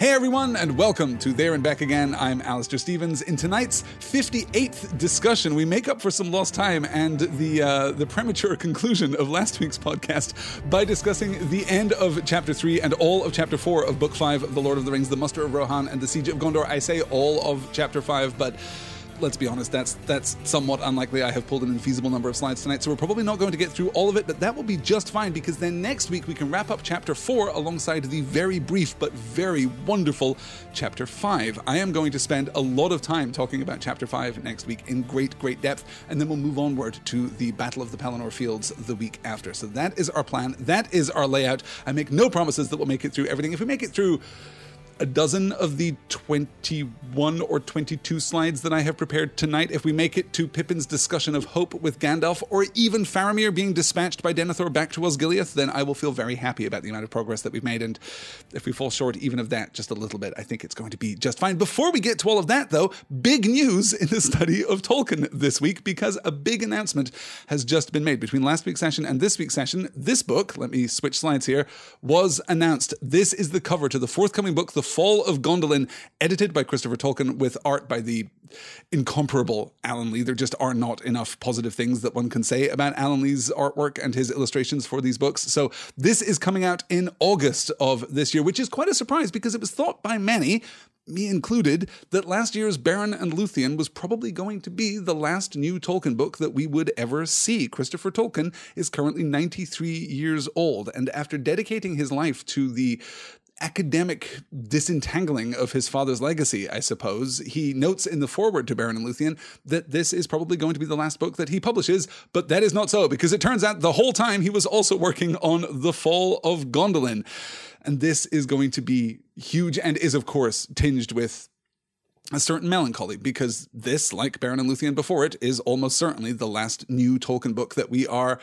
Hey everyone, and welcome to There and Back Again. I'm Alastair Stephens. In tonight's 58th discussion, we make up for some lost time and the uh, the premature conclusion of last week's podcast by discussing the end of Chapter 3 and all of Chapter 4 of Book 5 of The Lord of the Rings, The Muster of Rohan, and The Siege of Gondor. I say all of Chapter 5, but let's be honest, that's that's somewhat unlikely. I have pulled an infeasible number of slides tonight, so we're probably not going to get through all of it, but that will be just fine because then next week we can wrap up chapter 4 alongside the very brief but very wonderful chapter 5. I am going to spend a lot of time talking about chapter 5 next week in great, great depth, and then we'll move onward to the Battle of the Pelennor Fields the week after. So that is our plan. That is our layout. I make no promises that we'll make it through everything. If we make it through a dozen of the 21 or 22 slides that I have prepared tonight. If we make it to Pippin's discussion of hope with Gandalf, or even Faramir being dispatched by Denethor back to Osgiliath, then I will feel very happy about the amount of progress that we've made. And if we fall short even of that just a little bit, I think it's going to be just fine. Before we get to all of that, though, big news in the study of Tolkien this week because a big announcement has just been made between last week's session and this week's session. This book, let me switch slides here, was announced. This is the cover to the forthcoming book, The Fall of Gondolin, edited by Christopher Tolkien with art by the incomparable Alan Lee. There just are not enough positive things that one can say about Alan Lee's artwork and his illustrations for these books. So this is coming out in August of this year, which is quite a surprise because it was thought by many me included, that last year's Beren and Luthien was probably going to be the last new Tolkien book that we would ever see. Christopher Tolkien is currently 93 years old, and after dedicating his life to the academic disentangling of his father's legacy, I suppose. He notes in the foreword to Beren and Luthien that this is probably going to be the last book that he publishes, but that is not so because it turns out the whole time he was also working on The Fall of Gondolin. And this is going to be huge and is, of course, tinged with a certain melancholy because this, like Beren and Luthien before it, is almost certainly the last new Tolkien book that we are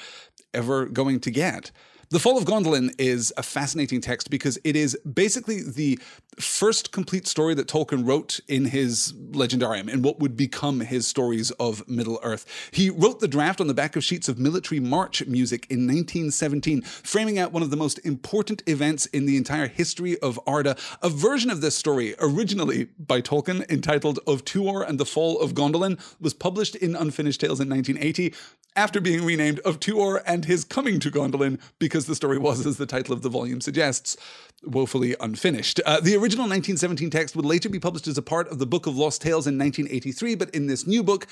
ever going to get. The Fall of Gondolin is a fascinating text because it is basically the first complete story that Tolkien wrote in his Legendarium, in what would become his stories of Middle Earth. He wrote the draft on the back of sheets of military march music in 1917, framing out one of the most important events in the entire history of Arda. A version of this story, originally by Tolkien, entitled Of Tuor and the Fall of Gondolin, was published in Unfinished Tales in 1980 after being renamed Of Tuor and His Coming to Gondolin because the story was, as the title of the volume suggests, woefully unfinished. Uh, the original 1917 text would later be published as a part of the Book of Lost Tales in 1983, but in this new book,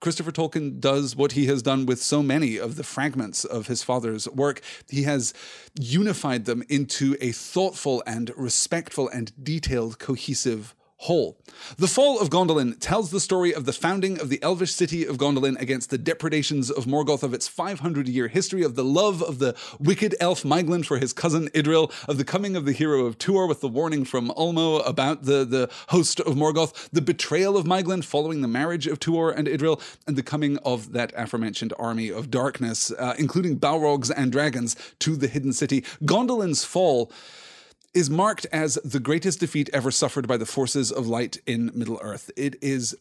Christopher Tolkien does what he has done with so many of the fragments of his father's work. He has unified them into a thoughtful and respectful and detailed, cohesive whole. The Fall of Gondolin tells the story of the founding of the elvish city of Gondolin against the depredations of Morgoth, of its 500 year history, of the love of the wicked elf Maeglin for his cousin Idril, of the coming of the hero of Tuor with the warning from Ulmo about the, the host of Morgoth, the betrayal of Maeglin following the marriage of Tuor and Idril, and the coming of that aforementioned army of darkness, uh, including Balrogs and dragons, to the hidden city. Gondolin's fall is marked as the greatest defeat ever suffered by the forces of light in Middle Earth. It is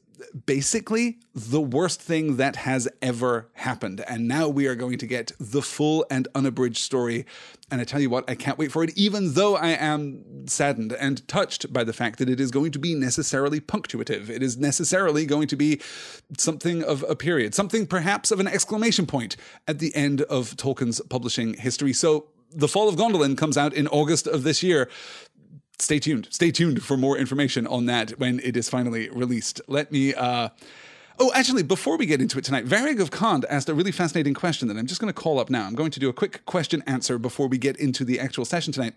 basically the worst thing that has ever happened. And now we are going to get the full and unabridged story. And I tell you what, I can't wait for it, even though I am saddened and touched by the fact that it is going to be necessarily punctuative. It is necessarily going to be something of a period, something perhaps of an exclamation point at the end of Tolkien's publishing history. So the Fall of Gondolin comes out in August of this year. Stay tuned. Stay tuned for more information on that when it is finally released. Let me. Uh, Oh, actually, before we get into it tonight, Variag of Khand asked a really fascinating question that I'm just going to call up now. I'm going to do a quick question answer before we get into the actual session tonight.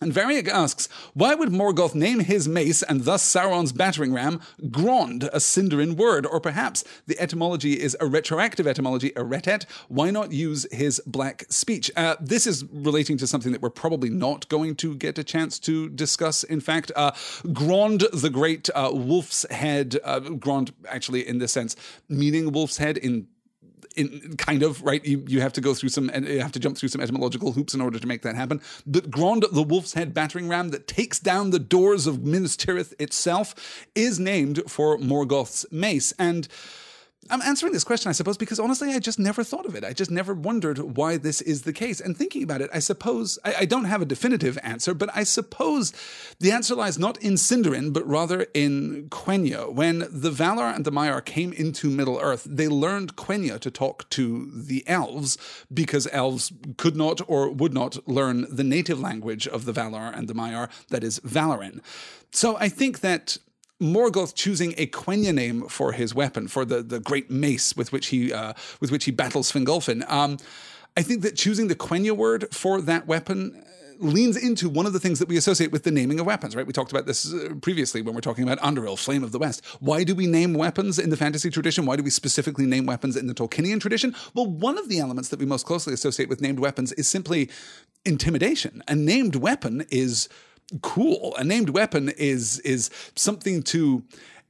And Variag asks, why would Morgoth name his mace and thus Sauron's battering ram Grond, a Sindarin word? Or perhaps the etymology is a retroactive etymology, a retet. Why not use his black speech? Uh, this is relating to something that we're probably not going to get a chance to discuss. In fact, uh, Grond the Great, uh, Wolf's Head, uh, Grond actually in this sense, meaning Wolf's Head in in kind of right. You you have to go through some and you have to jump through some etymological hoops in order to make that happen. But Grond, the Wolf's Head battering ram that takes down the doors of Minas Tirith itself, is named for Morgoth's mace and I'm answering this question, I suppose, because honestly, I just never thought of it. I just never wondered why this is the case. And thinking about it, I suppose I, I don't have a definitive answer, but I suppose the answer lies not in Sindarin, but rather in Quenya. When the Valar and the Maiar came into Middle Earth, they learned Quenya to talk to the elves because elves could not or would not learn the native language of the Valar and the Maiar, that is Valarin. So I think that Morgoth choosing a Quenya name for his weapon, for the, the great mace with which he uh, with which he battles Fingolfin. Um, I think that choosing the Quenya word for that weapon uh, leans into one of the things that we associate with the naming of weapons, right? We talked about this uh, previously when we're talking about Anduril, Flame of the West. Why do we name weapons in the fantasy tradition? Why do we specifically name weapons in the Tolkienian tradition? Well, one of the elements that we most closely associate with named weapons is simply intimidation. A named weapon is cool. A named weapon is is something to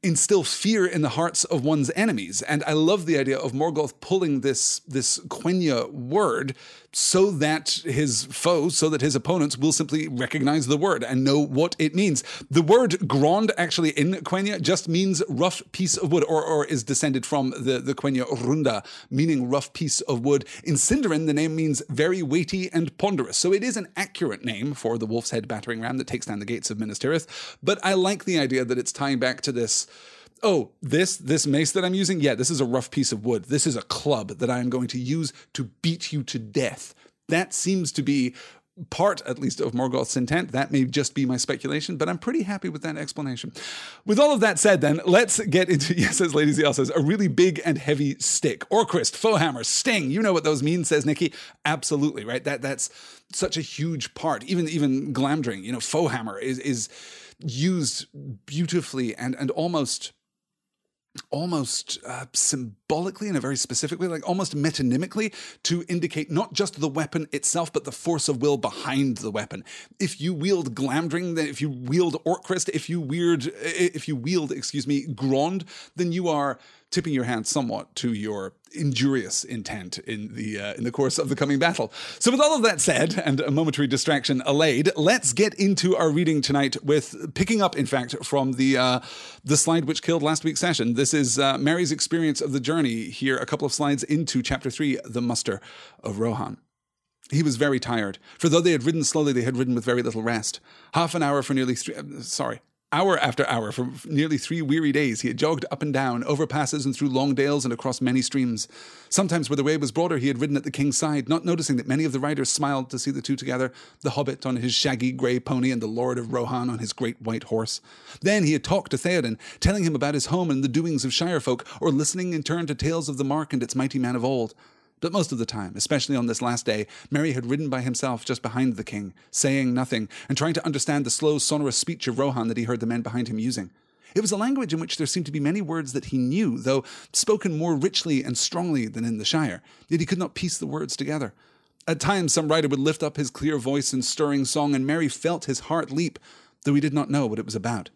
instill fear in the hearts of one's enemies. And I love the idea of Morgoth pulling this this Quenya word so that his foes, so that his opponents will simply recognize the word and know what it means. The word grond actually in Quenya just means rough piece of wood, or, or is descended from the, the Quenya runda, meaning rough piece of wood. In Sindarin, the name means very weighty and ponderous. So it is an accurate name for the wolf's head battering ram that takes down the gates of Minas Tirith. But I like the idea that it's tying back to this oh, this this mace that I'm using, yeah, this is a rough piece of wood. This is a club that I am going to use to beat you to death. That seems to be part, at least, of Morgoth's intent. That may just be my speculation, but I'm pretty happy with that explanation. With all of that said, then, let's get into, yes, says Lady ZL says, a really big and heavy stick. Orcrist, Foehammer, Sting, you know what those mean, says Nikki. Absolutely, right? That That's such a huge part. Even even Glamdring, you know, Foehammer is, is used beautifully and, and almost almost uh, symbolically in a very specific way, like almost metonymically, to indicate not just the weapon itself, but the force of will behind the weapon. If you wield Glamdring, then if you wield Orcrist, if you weird, if you wield, excuse me, Grond, then you are tipping your hand somewhat to your injurious intent in the uh, in the course of the coming battle. So, with all of that said, and a momentary distraction allayed, let's get into our reading tonight with picking up, in fact, from the uh, the slide which killed last week's session. This is uh, Merry's experience of the journey. Here, a couple of slides into chapter three, the muster of Rohan. He was very tired, for though they had ridden slowly, they had ridden with very little rest. Half an hour for nearly three, uh, sorry, Hour after hour, for nearly three weary days, he had jogged up and down, over passes and through long dales and across many streams. Sometimes, where the way was broader, he had ridden at the king's side, not noticing that many of the riders smiled to see the two together the hobbit on his shaggy grey pony and the lord of Rohan on his great white horse. Then he had talked to Theoden, telling him about his home and the doings of Shire folk, or listening in turn to tales of the Mark and its mighty man of old. But most of the time, especially on this last day, Merry had ridden by himself just behind the king, saying nothing, and trying to understand the slow, sonorous speech of Rohan that he heard the men behind him using. It was a language in which there seemed to be many words that he knew, though spoken more richly and strongly than in the Shire, yet he could not piece the words together. At times, some rider would lift up his clear voice in stirring song, and Merry felt his heart leap, though he did not know what it was about.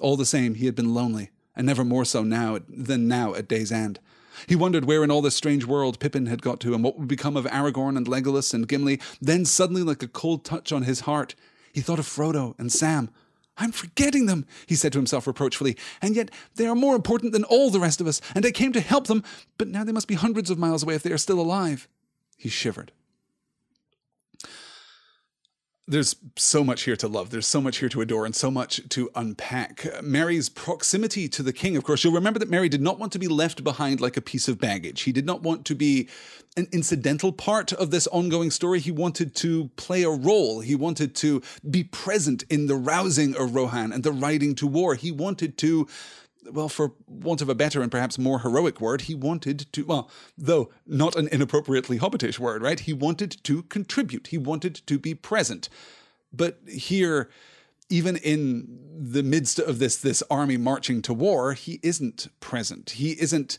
All the same, he had been lonely, and never more so now than now at day's end. He wondered where in all this strange world Pippin had got to and what would become of Aragorn and Legolas and Gimli. Then, suddenly, like a cold touch on his heart, he thought of Frodo and Sam. I'm forgetting them, he said to himself reproachfully, and yet they are more important than all the rest of us, and I came to help them, but now they must be hundreds of miles away if they are still alive. He shivered there's so much here to love. There's so much here to adore and so much to unpack. Merry's proximity to the king, of course, you'll remember that Merry did not want to be left behind like a piece of baggage. He did not want to be an incidental part of this ongoing story. He wanted to play a role. He wanted to be present in the rousing of Rohan and the riding to war. He wanted to well, for want of a better and perhaps more heroic word, he wanted to, well, though not an inappropriately hobbitish word, right? He wanted to contribute. He wanted to be present. But here, even in the midst of this this army marching to war, he isn't present. He isn't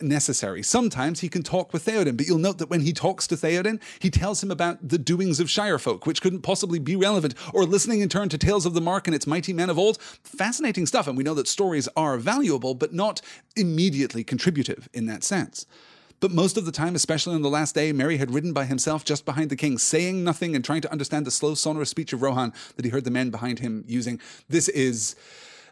necessary. Sometimes he can talk with Theoden, but you'll note that when he talks to Theoden, he tells him about the doings of Shirefolk, which couldn't possibly be relevant, or listening in turn to tales of the Mark and its mighty men of old. Fascinating stuff, and we know that stories are valuable, but not immediately contributive in that sense. But most of the time, especially on the last day, Merry had ridden by himself just behind the king, saying nothing and trying to understand the slow, sonorous speech of Rohan that he heard the men behind him using. This is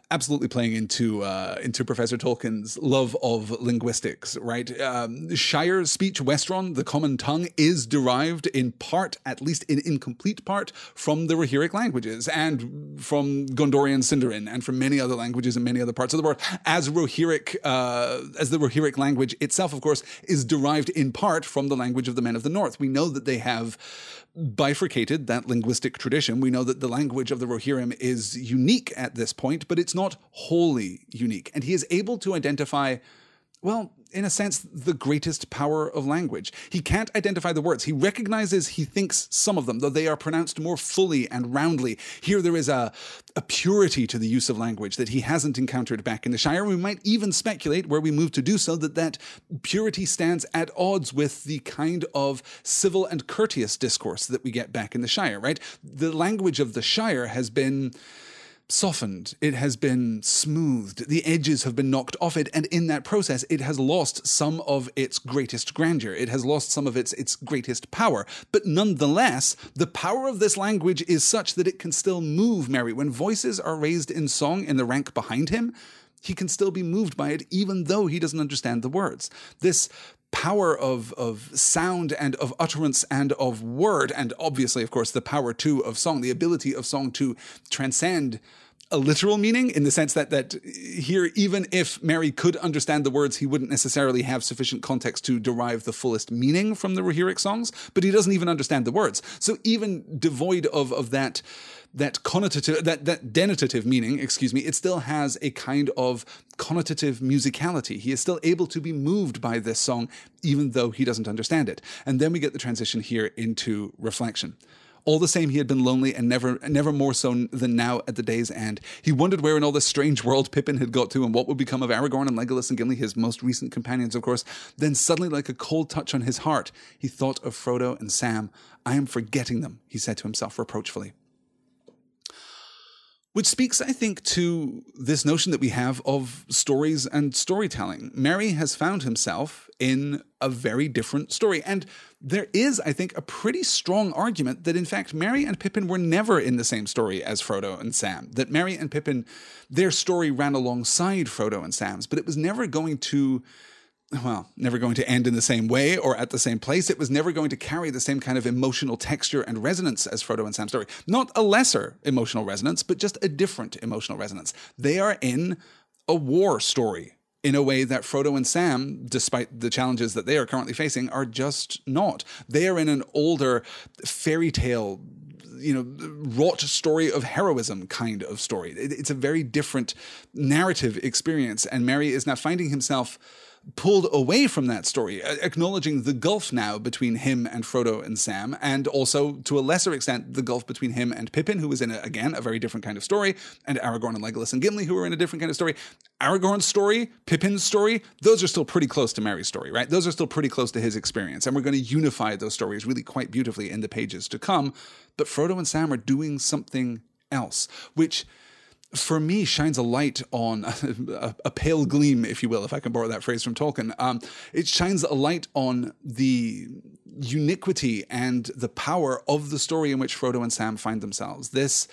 absolutely playing into uh, into Professor Tolkien's love of linguistics, right? Um, Shire speech Westron, the common tongue, is derived in part, at least in incomplete part, from the Rohirric languages and from Gondorian Sindarin and from many other languages in many other parts of the world. As Rohirric, uh, as the Rohirric language itself, of course, is derived in part from the language of the men of the North. We know that they have bifurcated that linguistic tradition. We know that the language of the Rohirrim is unique at this point, but it's not wholly unique. And he is able to identify, well, in a sense, the greatest power of language. He can't identify the words. He recognizes, he thinks some of them, though they are pronounced more fully and roundly. Here there is a, a purity to the use of language that he hasn't encountered back in the Shire. We might even speculate, where we move to do so, that that purity stands at odds with the kind of civil and courteous discourse that we get back in the Shire, right? The language of the Shire has been softened, it has been smoothed, the edges have been knocked off it, and in that process, it has lost some of its greatest grandeur. It has lost some of its, its greatest power. But nonetheless, the power of this language is such that it can still move Merry. When voices are raised in song in the rank behind him, he can still be moved by it, even though he doesn't understand the words. This power of, of sound and of utterance and of word, and obviously, of course, the power too of song, the ability of song to transcend a literal meaning in the sense that that here even if Merry could understand the words he wouldn't necessarily have sufficient context to derive the fullest meaning from the Rohirric songs but he doesn't even understand the words. So even devoid of of that that connotative that that denotative meaning excuse me it still has a kind of connotative musicality he is still able to be moved by this song even though he doesn't understand it and then we get the transition here into reflection all the same, he had been lonely and never, never more so than now at the day's end. He wondered where in all this strange world Pippin had got to and what would become of Aragorn and Legolas and Gimli, his most recent companions, of course. Then suddenly, like a cold touch on his heart, he thought of Frodo and Sam. I am forgetting them, he said to himself reproachfully which speaks, I think, to this notion that we have of stories and storytelling. Merry has found himself in a very different story. And there is, I think, a pretty strong argument that, in fact, Merry and Pippin were never in the same story as Frodo and Sam. That Merry and Pippin, their story ran alongside Frodo and Sam's, but it was never going to well, never going to end in the same way or at the same place. It was never going to carry the same kind of emotional texture and resonance as Frodo and Sam's story. Not a lesser emotional resonance, but just a different emotional resonance. They are in a war story in a way that Frodo and Sam, despite the challenges that they are currently facing, are just not. They are in an older fairy tale you know wrought story of heroism kind of story it's a very different narrative experience and Merry is now finding himself pulled away from that story, acknowledging the gulf now between him and Frodo and Sam, and also to a lesser extent the gulf between him and Pippin, who was in a, again a very different kind of story, and Aragorn and Legolas and Gimli, who were in a different kind of story. Aragorn's story, Pippin's story, those are still pretty close to Merry's story, right? Those are still pretty close to his experience, and we're going to unify those stories really quite beautifully in the pages to come. But Frodo and Sam are doing something else, which for me shines a light on a, a, pale gleam, if you will, if I can borrow that phrase from Tolkien. Um, it shines a light on the uniquity and the power of the story in which Frodo and Sam find themselves. This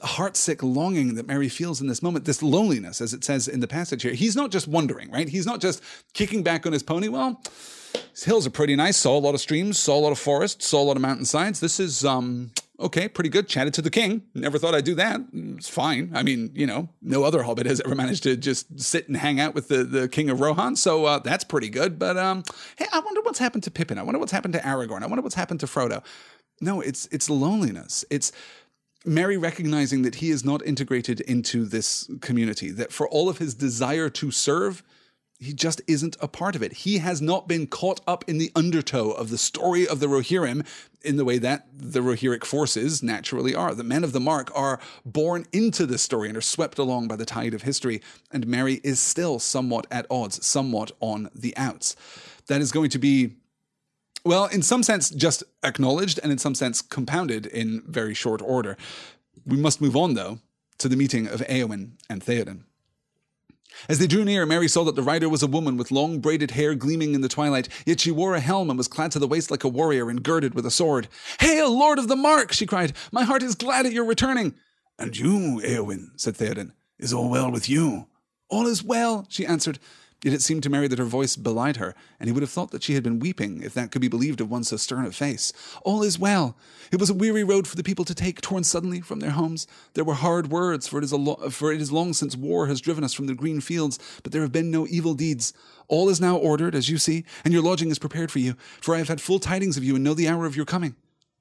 heartsick longing that Merry feels in this moment, this loneliness, as it says in the passage here. He's not just wondering, right? He's not just kicking back on his pony. Well, hills are pretty nice. Saw a lot of streams, saw a lot of forests, saw a lot of mountainsides. This is um, okay, pretty good. Chatted to the king. Never thought I'd do that. It's fine. I mean, you know, no other hobbit has ever managed to just sit and hang out with the, the king of Rohan. So uh, that's pretty good. But um, hey, I wonder what's happened to Pippin. I wonder what's happened to Aragorn. I wonder what's happened to Frodo. No, it's it's loneliness. It's Merry recognizing that he is not integrated into this community, that for all of his desire to serve, he just isn't a part of it. He has not been caught up in the undertow of the story of the Rohirrim in the way that the Rohirric forces naturally are. The men of the Mark are born into this story and are swept along by the tide of history, and Merry is still somewhat at odds, somewhat on the outs. That is going to be well, in some sense, just acknowledged, and in some sense, compounded in very short order. We must move on, though, to the meeting of Eowyn and Theoden. As they drew near, Merry saw that the rider was a woman with long braided hair gleaming in the twilight, yet she wore a helm and was clad to the waist like a warrior and girded with a sword. Hail, Lord of the Mark! she cried. My heart is glad at your returning. And you, Eowyn, said Theoden, Is all well with you? All is well, she answered. Yet it seemed to Merry that her voice belied her, and he would have thought that she had been weeping, if that could be believed of one so stern of face. All is well. It was a weary road for the people to take, torn suddenly from their homes. There were hard words, for it is, lo- for it is long since war has driven us from the green fields, but there have been no evil deeds. All is now ordered, as you see, and your lodging is prepared for you, for I have had full tidings of you and know the hour of your coming.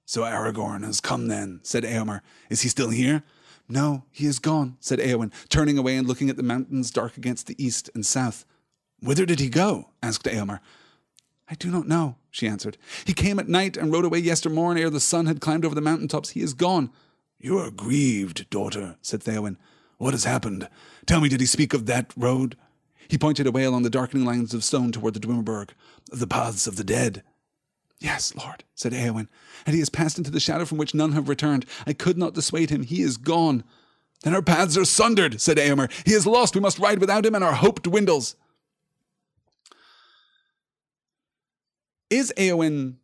So Aragorn has come then, said Eomer. Is he still here? No, he is gone, said Eowyn, turning away and looking at the mountains dark against the east and south. Whither did he go? asked Eomer. I do not know, she answered. He came at night and rode away yestermorn ere the sun had climbed over the mountain tops. He is gone. You are grieved, daughter, said Theoden. What has happened? Tell me, did he speak of that road? He pointed away along the darkening lines of stone toward the Dwimorberg, the paths of the dead. Yes, Lord, said Eowyn, and he has passed into the shadow from which none have returned. I could not dissuade him. He is gone. Then our paths are sundered, said Eomer. He is lost. We must ride without him, and our hope dwindles. Is Eowyn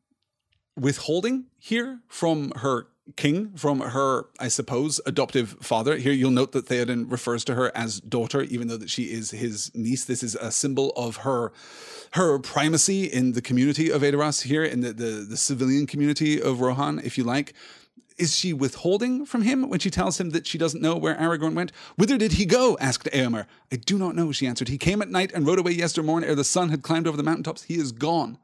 withholding here from her king, from her, I suppose, adoptive father? Here you'll note that Theoden refers to her as daughter, even though that she is his niece. This is a symbol of her her primacy in the community of Edoras here, in the, the, the civilian community of Rohan, if you like. Is she withholding from him when she tells him that she doesn't know where Aragorn went? Whither did he go? asked Eomer. I do not know, she answered. He came at night and rode away yestermorn ere the sun had climbed over the mountaintops. He is gone.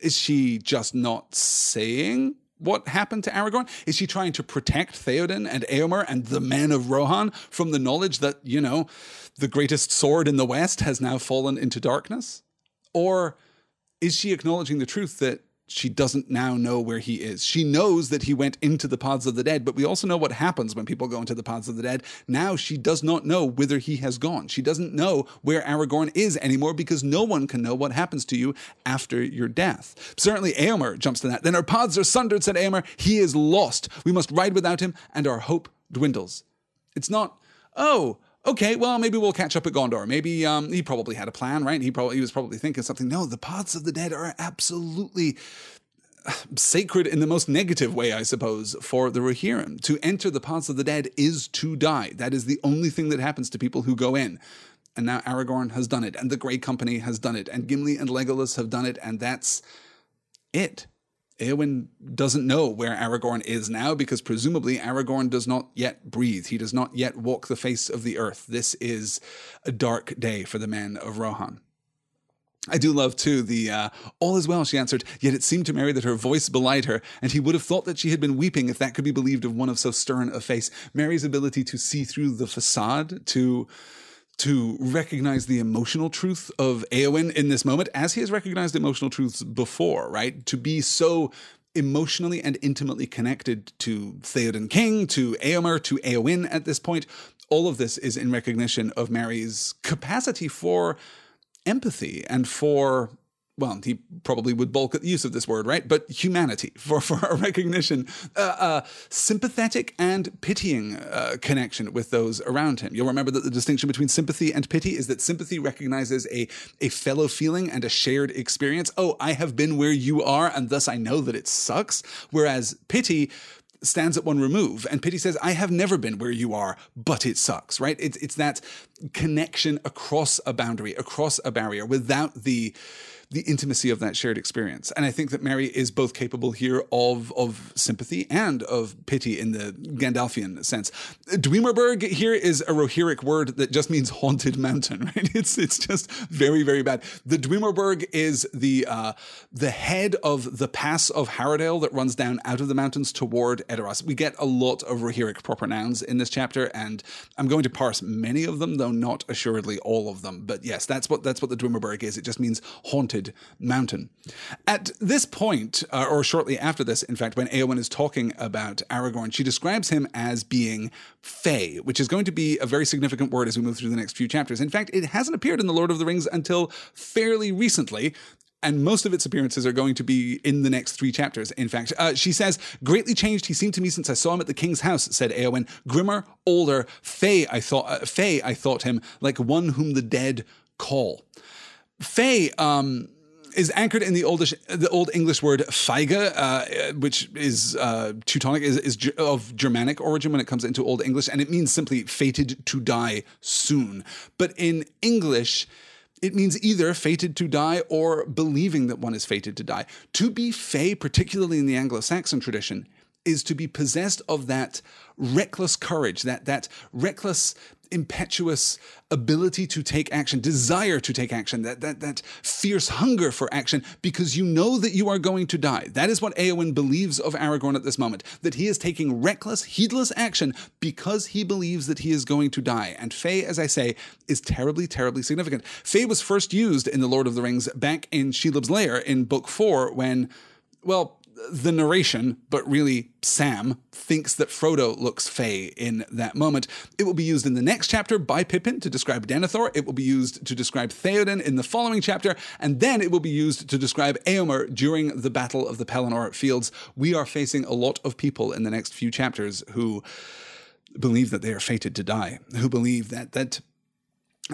Is she just not saying what happened to Aragorn? Is she trying to protect Theoden and Eomer and the men of Rohan from the knowledge that, you know, the greatest sword in the West has now fallen into darkness? Or is she acknowledging the truth that she doesn't now know where he is. She knows that he went into the paths of the dead, but we also know what happens when people go into the paths of the dead. Now she does not know whither he has gone. She doesn't know where Aragorn is anymore because no one can know what happens to you after your death. Certainly Eomer jumps to that. Then our paths are sundered, said Eomer. He is lost. We must ride without him, and our hope dwindles. It's not, oh, okay, well, maybe we'll catch up at Gondor. Maybe um, he probably had a plan, right? He probably he was probably thinking something. No, the paths of the dead are absolutely sacred in the most negative way, I suppose, for the Rohirrim. To enter the paths of the dead is to die. That is the only thing that happens to people who go in. And now Aragorn has done it, and the Grey Company has done it, and Gimli and Legolas have done it, and that's it. Eowyn doesn't know where Aragorn is now because presumably Aragorn does not yet breathe. He does not yet walk the face of the earth. This is a dark day for the men of Rohan. I do love too the uh, all is well, she answered. Yet it seemed to Merry that her voice belied her, and he would have thought that she had been weeping if that could be believed of one of so stern a face. Merry's ability to see through the facade, to to recognize the emotional truth of Eowyn in this moment, as he has recognized emotional truths before, right? To be so emotionally and intimately connected to Theoden King, to Eomer, to Eowyn at this point. All of this is in recognition of Merry's capacity for empathy and for well, he probably would balk at the use of this word, right? But humanity for, for a recognition, uh, uh, sympathetic and pitying uh, connection with those around him. You'll remember that the distinction between sympathy and pity is that sympathy recognizes a, a fellow feeling and a shared experience. Oh, I have been where you are, and thus I know that it sucks. Whereas pity stands at one remove and pity says i have never been where you are but it sucks right it's, it's that connection across a boundary across a barrier without the the intimacy of that shared experience. And I think that Merry is both capable here of of sympathy and of pity in the Gandalfian sense. Dwimorberg here is a Rohirric word that just means haunted mountain, right? It's it's just very very bad. The Dwimorberg is the uh, the head of the pass of Harrowdale that runs down out of the mountains toward Edoras. We get a lot of Rohirric proper nouns in this chapter, and I'm going to parse many of them, though not assuredly all of them. But yes, that's what that's what the Dwimorberg is. It just means haunted haunted mountain. At this point, uh, or shortly after this, in fact, when Eowyn is talking about Aragorn, she describes him as being Fey, which is going to be a very significant word as we move through the next few chapters. In fact, it hasn't appeared in The Lord of the Rings until fairly recently and most of its appearances are going to be in the next three chapters. In fact, uh, she says, "Greatly changed he seemed to me since I saw him at the king's house," said Eowyn. "Grimmer, older, Fey I thought, uh, Fey I thought him like one whom the dead call." Fey, um, is anchored in the oldish, the old English word feige, uh, which is uh, Teutonic, is, is of Germanic origin when it comes into Old English, and it means simply fated to die soon. But in English, it means either fated to die or believing that one is fated to die. To be fey, particularly in the Anglo Saxon tradition, is to be possessed of that reckless courage, that, that reckless impetuous ability to take action, desire to take action, that, that, that fierce hunger for action, because you know that you are going to die. That is what Eowyn believes of Aragorn at this moment, that he is taking reckless, heedless action because he believes that he is going to die. And Fey, as I say, is terribly, terribly significant. Fey was first used in The Lord of the Rings back in Shelob's Lair in Book 4 when, well, the narration, but really Sam thinks that Frodo looks fey in that moment. It will be used in the next chapter by Pippin to describe Denethor. It will be used to describe Theoden in the following chapter, and then it will be used to describe Eomer during the Battle of the Pelennor Fields. We are facing a lot of people in the next few chapters who believe that they are fated to die, who believe that that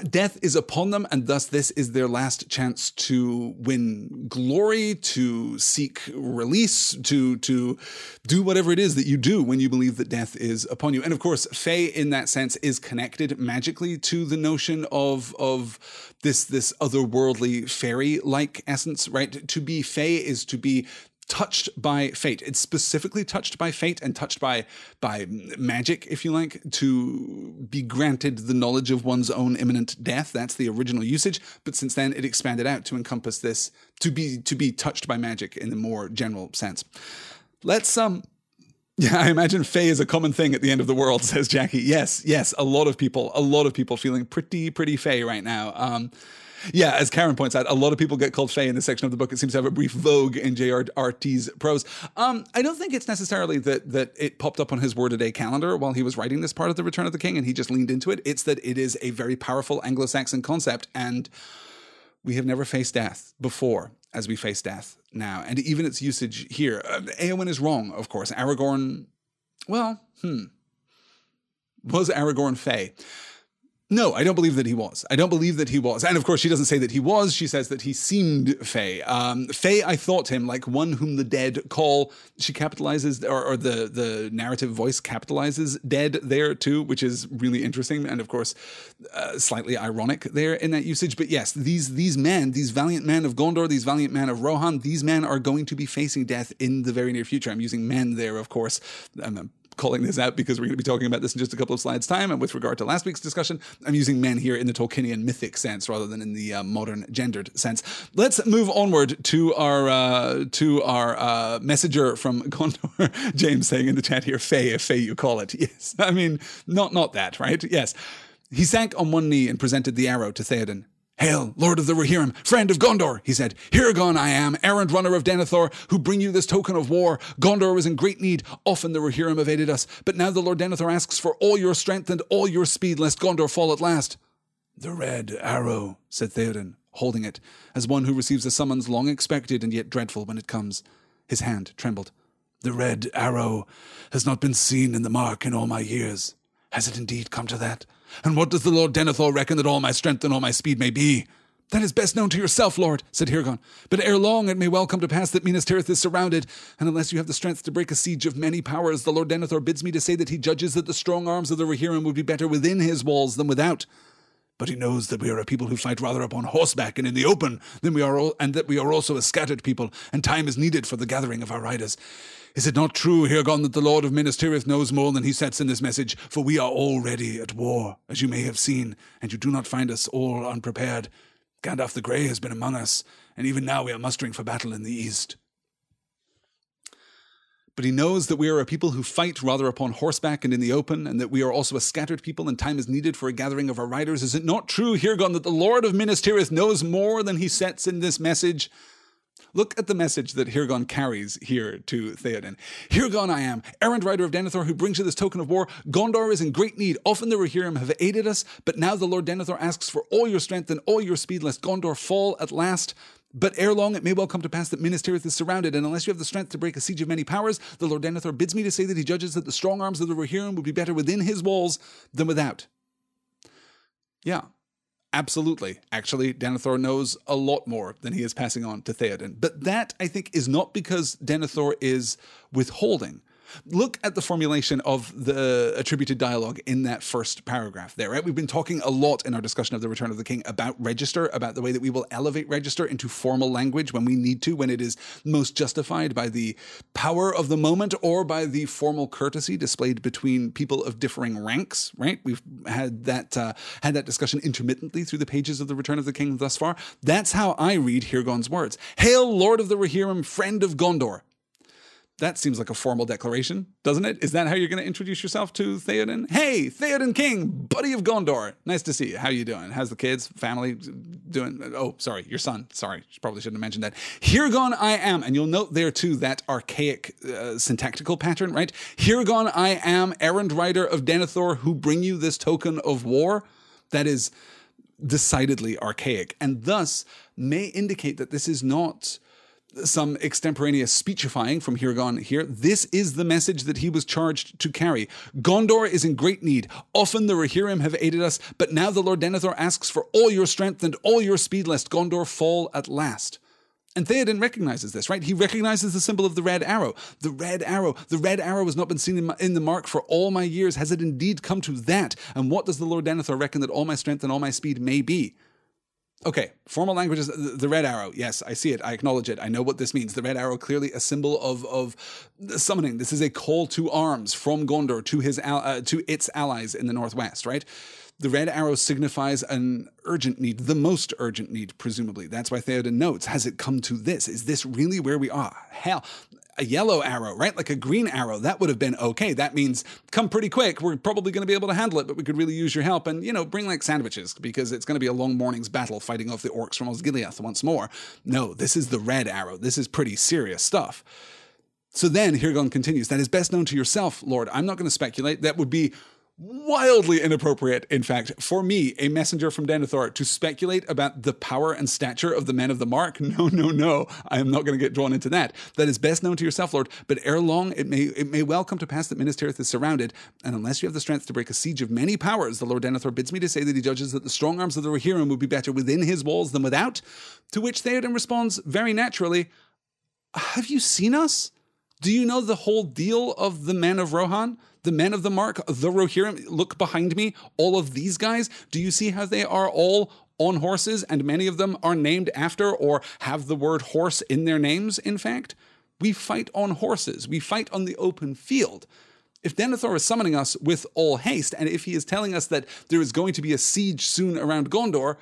Death is upon them, and thus this is their last chance to win glory, to seek release, to to do whatever it is that you do when you believe that death is upon you. And of course, Fey, in that sense, is connected magically to the notion of of this this otherworldly fairy-like essence, right? To be Fey is to be touched by fate. It's specifically touched by fate and touched by by magic, if you like, to be granted the knowledge of one's own imminent death. That's the original usage. But since then, it expanded out to encompass this to be to be touched by magic in the more general sense. Let's um. Yeah, I imagine Fey is a common thing at the end of the world, says Jackie. Yes, yes, a lot of people, a lot of people feeling pretty, pretty Fey right now. Um, yeah, as Karen points out, a lot of people get called Fey in this section of the book. It seems to have a brief vogue in JRRT's prose. Um, I don't think it's necessarily that that it popped up on his word a day calendar while he was writing this part of the Return of the King, and he just leaned into it. It's that it is a very powerful Anglo-Saxon concept, and we have never faced death before as we face death now, and even its usage here. Uh, Eowyn is wrong, of course. Aragorn, well, hmm, was Aragorn Fey? No, I don't believe that he was. I don't believe that he was. And of course, she doesn't say that he was. She says that he seemed Fey. Um, Fey, I thought him like one whom the dead call. She capitalizes, or, or, the, the narrative voice capitalizes dead there too, which is really interesting. And of course, uh, slightly ironic there in that usage. But yes, these, these men, these valiant men of Gondor, these valiant men of Rohan, these men are going to be facing death in the very near future. I'm using men there, of course. I'm calling this out because we're going to be talking about this in just a couple of slides' time. And with regard to last week's discussion, I'm using men here in the Tolkienian mythic sense rather than in the uh, modern gendered sense. Let's move onward to our uh, to our uh, messenger from Gondor, James saying in the chat here, "Fey, if Fey you call it." Yes, I mean not not that, right? Yes. He sank on one knee and presented the arrow to Theoden. Hail, Lord of the Rohirrim, friend of Gondor, he said. Hirgon I am, errant runner of Denethor, who bring you this token of war. Gondor was in great need. Often the Rohirrim evaded us, but now the Lord Denethor asks for all your strength and all your speed, lest Gondor fall at last. The red arrow, said Theoden, holding it, as one who receives a summons long expected and yet dreadful when it comes. His hand trembled. The red arrow has not been seen in the mark in all my years. Has it indeed come to that? And what does the Lord Denethor reckon that all my strength and all my speed may be? That is best known to yourself, Lord, said Hirgon. But ere long it may well come to pass that Minas Tirith is surrounded, and unless you have the strength to break a siege of many powers, the Lord Denethor bids me to say that he judges that the strong arms of the Rohirrim would be better within his walls than without. But he knows that we are a people who fight rather upon horseback and in the open than we are, all, and that we are also a scattered people, and time is needed for the gathering of our riders. Is it not true, Hirgon, that the Lord of Minas Tirith knows more than he sets in this message? For we are already at war, as you may have seen, and you do not find us all unprepared. Gandalf the Grey has been among us, and even now we are mustering for battle in the east. But he knows that we are a people who fight rather upon horseback and in the open, and that we are also a scattered people, and time is needed for a gathering of our riders. Is it not true, Hirgon, that the Lord of Minas Tirith knows more than he sets in this message? Look at the message that Hirgon carries here to Theoden. Hirgon I am, errant rider of Denethor, who brings you this token of war. Gondor is in great need. Often the Rohirrim have aided us, but now the Lord Denethor asks for all your strength and all your speed, lest Gondor fall at last. But ere long, it may well come to pass that Minas Tirith is surrounded, and unless you have the strength to break a siege of many powers, the Lord Denethor bids me to say that he judges that the strong arms of the Rohirrim would be better within his walls than without. Yeah, Absolutely. Actually, Denethor knows a lot more than he is passing on to Theoden. But that, I think, is not because Denethor is withholding. Look at the formulation of the attributed dialogue in that first paragraph there, right? We've been talking a lot in our discussion of the Return of the King about register, about the way that we will elevate register into formal language when we need to, when it is most justified by the power of the moment or by the formal courtesy displayed between people of differing ranks, right? We've had that uh, had that discussion intermittently through the pages of the Return of the King thus far. That's how I read Hirgon's words. Hail, Lord of the Rohirrim, friend of Gondor. That seems like a formal declaration, doesn't it? Is that how you're going to introduce yourself to Theoden? Hey, Theoden King, buddy of Gondor. Nice to see you. How you doing? How's the kids, family doing? Oh, sorry, your son. Sorry, probably shouldn't have mentioned that. Hirgon I am, and you'll note there too that archaic uh, syntactical pattern, right? Hirgon I am, errand rider of Denethor, who bring you this token of war. That is decidedly archaic, and thus may indicate that this is not some extemporaneous speechifying from Hirgon here. This is the message that he was charged to carry. Gondor is in great need. Often the Rohirrim have aided us, but now the Lord Denethor asks for all your strength and all your speed, lest Gondor fall at last. And Theoden recognizes this, right? He recognizes the symbol of the red arrow. The red arrow. The red arrow has not been seen in, my, in, the mark for all my years. Has it indeed come to that? And what does the Lord Denethor reckon that all my strength and all my speed may be? Okay, formal language is the red arrow. Yes, I see it. I acknowledge it. I know what this means. The red arrow clearly a symbol of of summoning. This is a call to arms from Gondor to his uh, to its allies in the northwest. Right. The red arrow signifies an urgent need, the most urgent need, presumably. That's why Theoden notes: Has it come to this? Is this really where we are? Hell, a yellow arrow, right? Like a green arrow, that would have been okay. That means come pretty quick. We're probably going to be able to handle it, but we could really use your help. And, you know, bring like sandwiches because it's going to be a long morning's battle fighting off the orcs from Osgiliath once more. No, this is the red arrow. This is pretty serious stuff. So then Hirgon continues, that is best known to yourself, Lord. I'm not going to speculate. That would be wildly inappropriate, in fact, for me, a messenger from Denethor, to speculate about the power and stature of the men of the mark. No, no, no. I am not going to get drawn into that. That is best known to yourself, Lord. But ere long, it may it may well come to pass that Minas Tirith is surrounded, and unless you have the strength to break a siege of many powers, the Lord Denethor bids me to say that he judges that the strong arms of the Rohirrim would be better within his walls than without. To which Theoden responds very naturally, "Have you seen us?" Do you know the whole deal of the men of Rohan? The men of the mark, the Rohirrim? Look behind me. All of these guys. Do you see how they are all on horses and many of them are named after or have the word horse in their names, in fact? We fight on horses. We fight on the open field. If Denethor is summoning us with all haste, and if he is telling us that there is going to be a siege soon around Gondor,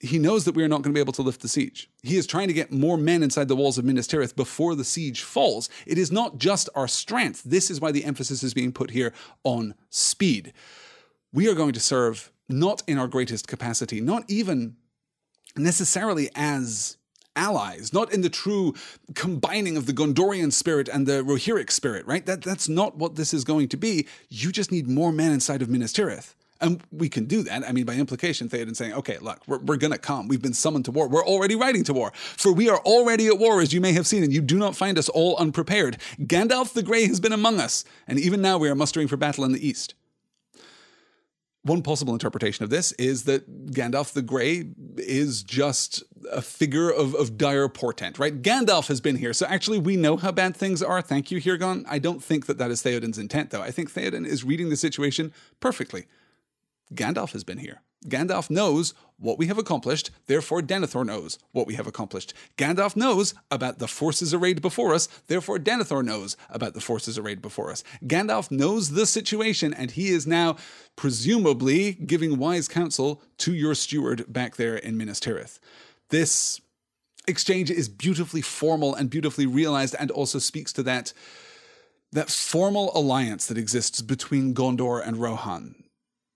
he knows that we are not going to be able to lift the siege. He is trying to get more men inside the walls of Minas Tirith before the siege falls. It is not just our strength. This is why the emphasis is being put here on speed. We are going to serve not in our greatest capacity, not even necessarily as allies, not in the true combining of the Gondorian spirit and the Rohirric spirit, right? That, that's not what this is going to be. You just need more men inside of Minas Tirith. And we can do that. I mean, by implication, Theoden saying, okay, look, we're, we're going to come. We've been summoned to war. We're already riding to war. For we are already at war, as you may have seen, and you do not find us all unprepared. Gandalf the Grey has been among us, and even now we are mustering for battle in the east. One possible interpretation of this is that Gandalf the Grey is just a figure of, of dire portent, right? Gandalf has been here, so actually we know how bad things are. Thank you, Hirgon. I don't think that that is Theoden's intent, though. I think Theoden is reading the situation perfectly. Gandalf has been here. Gandalf knows what we have accomplished, therefore Denethor knows what we have accomplished. Gandalf knows about the forces arrayed before us, therefore Denethor knows about the forces arrayed before us. Gandalf knows the situation, and he is now presumably giving wise counsel to your steward back there in Minas Tirith. This exchange is beautifully formal and beautifully realized, and also speaks to that, that formal alliance that exists between Gondor and Rohan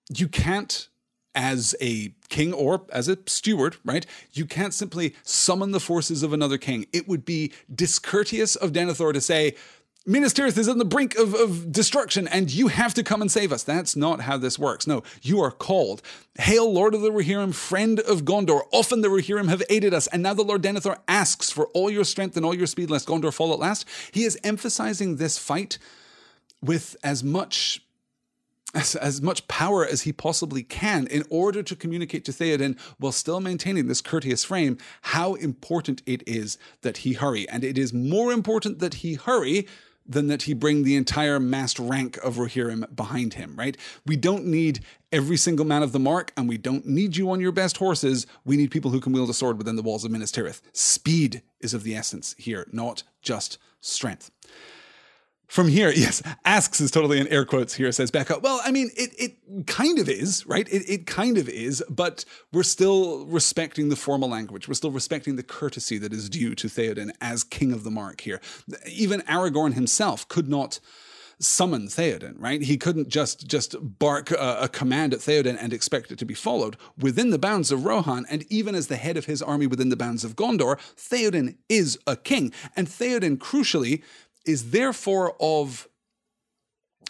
you can't as a king or as a steward, right? You can't simply summon the forces of another king. It would be discourteous of Denethor to say, Minas Tirith is on the brink of, of destruction and you have to come and save us. That's not how this works. No, you are called. Hail, Lord of the Rohirrim, friend of Gondor. Often the Rohirrim have aided us, and now the Lord Denethor asks for all your strength and all your speed, lest Gondor fall at last. He is emphasizing this fight with as much as, as much power as he possibly can in order to communicate to Theoden while still maintaining this courteous frame how important it is that he hurry. And it is more important that he hurry than that he bring the entire massed rank of Rohirrim behind him, right? We don't need every single man of the mark, and we don't need you on your best horses. We need people who can wield a sword within the walls of Minas Tirith. Speed is of the essence here, not just strength. From here, yes, asks is totally in air quotes here, says Becca. Well, I mean, it, it kind of is, right? It, it kind of is, but we're still respecting the formal language. We're still respecting the courtesy that is due to Theoden as king of the mark here. Even Aragorn himself could not summon Theoden, right? He couldn't just just bark a, a, command at Theoden and expect it to be followed within the bounds of Rohan, and even as the head of his army within the bounds of Gondor, Theoden is a king, and Theoden, crucially, is therefore of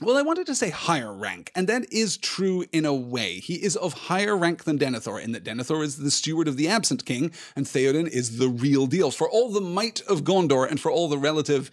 well, I wanted to say higher rank, and that is true in a way. He is of higher rank than Denethor, in that Denethor is the steward of the absent king, and Theoden is the real deal. For all the might of Gondor and for all the relative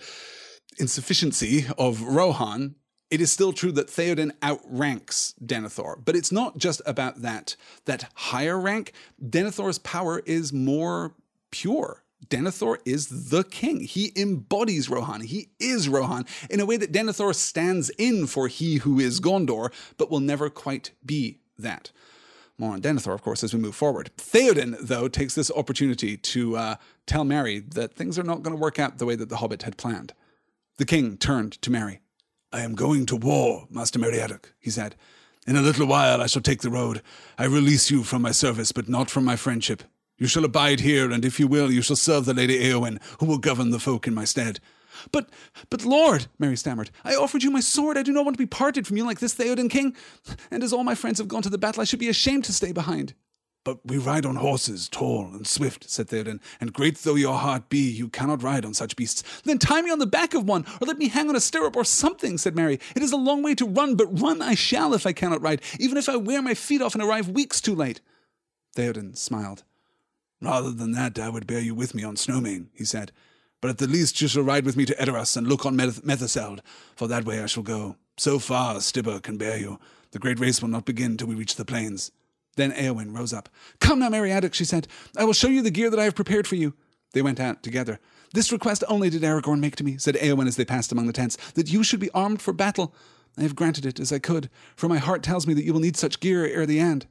insufficiency of Rohan, it is still true that Theoden outranks Denethor. But it's not just about that, that higher rank. Denethor's power is more pure Denethor is the king. He embodies Rohan. He is Rohan in a way that Denethor stands in for he who is Gondor, but will never quite be that. More on Denethor, of course, as we move forward. Theoden, though, takes this opportunity to uh, tell Merry that things are not going to work out the way that the Hobbit had planned. The king turned to Merry. I am going to war, Master Meriadoc, he said. In a little while I shall take the road. I release you from my service, but not from my friendship. You shall abide here, and if you will, you shall serve the Lady Eowyn, who will govern the folk in my stead. But, but, Lord, Merry stammered, I offered you my sword. I do not want to be parted from you like this, Theoden King. And as all my friends have gone to the battle, I should be ashamed to stay behind. But we ride on horses, tall and swift, said Theoden, and great though your heart be, you cannot ride on such beasts. Then tie me on the back of one, or let me hang on a stirrup or something, said Merry. It is a long way to run, but run I shall if I cannot ride, even if I wear my feet off and arrive weeks too late. Theoden smiled. Rather than that, I would bear you with me on Snowmane, he said. But at the least you shall ride with me to Edoras and look on Meth- Meduseld, for that way I shall go. So far Stybba can bear you. The great race will not begin till we reach the plains. Then Eowyn rose up. Come now, Meriadoc, she said. I will show you the gear that I have prepared for you. They went out together. This request only did Aragorn make to me, said Eowyn as they passed among the tents, that you should be armed for battle. I have granted it as I could, for my heart tells me that you will need such gear ere the end.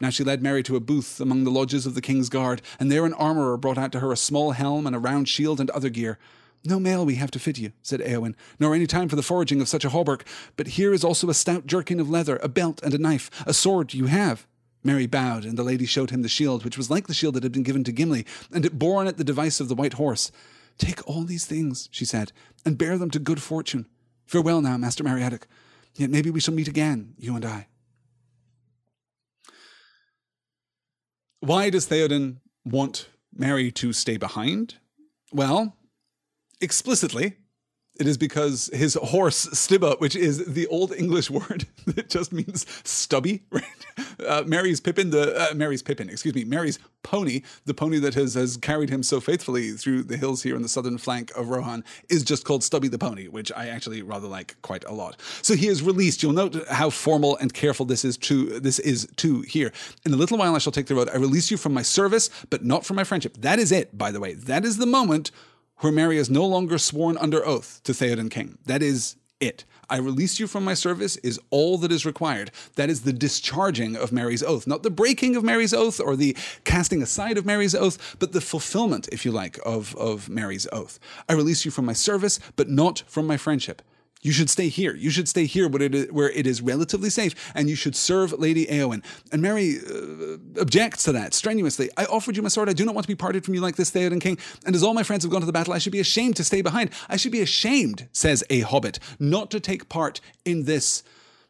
Now she led Merry to a booth among the lodges of the king's guard, and there an armourer brought out to her a small helm and a round shield and other gear. No mail we have to fit you, said Eowyn, nor any time for the foraging of such a hauberk, but here is also a stout jerkin of leather, a belt and a knife, a sword you have. Merry bowed, and the lady showed him the shield, which was like the shield that had been given to Gimli, and it bore on it the device of the white horse. Take all these things, she said, and bear them to good fortune. Farewell now, Master Meriadoc. Yet maybe we shall meet again, you and I. Why does Theoden want Merry to stay behind? Well, explicitly, it is because his horse, Stybba, which is the old English word that just means stubby, right? Uh, Pippin, the uh, Pippin, excuse me, Merry's pony, the pony that has, has carried him so faithfully through the hills here in the southern flank of Rohan, is just called Stubby the Pony, which I actually rather like quite a lot. So he is released. You'll note how formal and careful this is to this is to here. In a little while I shall take the road. I release you from my service, but not from my friendship. That is it, by the way. That is the moment where Merry is no longer sworn under oath to Theoden King. That is it. I release you from my service is all that is required. That is the discharging of Merry's oath, not the breaking of Merry's oath or the casting aside of Merry's oath, but the fulfillment, if you like, of, of Merry's oath. I release you from my service, but not from my friendship. You should stay here. You should stay here where it is, where it is relatively safe, and you should serve Lady Eowyn. And Merry uh, objects to that strenuously. I offered you my sword. I do not want to be parted from you like this, Theoden King. And as all my friends have gone to the battle, I should be ashamed to stay behind. I should be ashamed, says a hobbit, not to take part in this,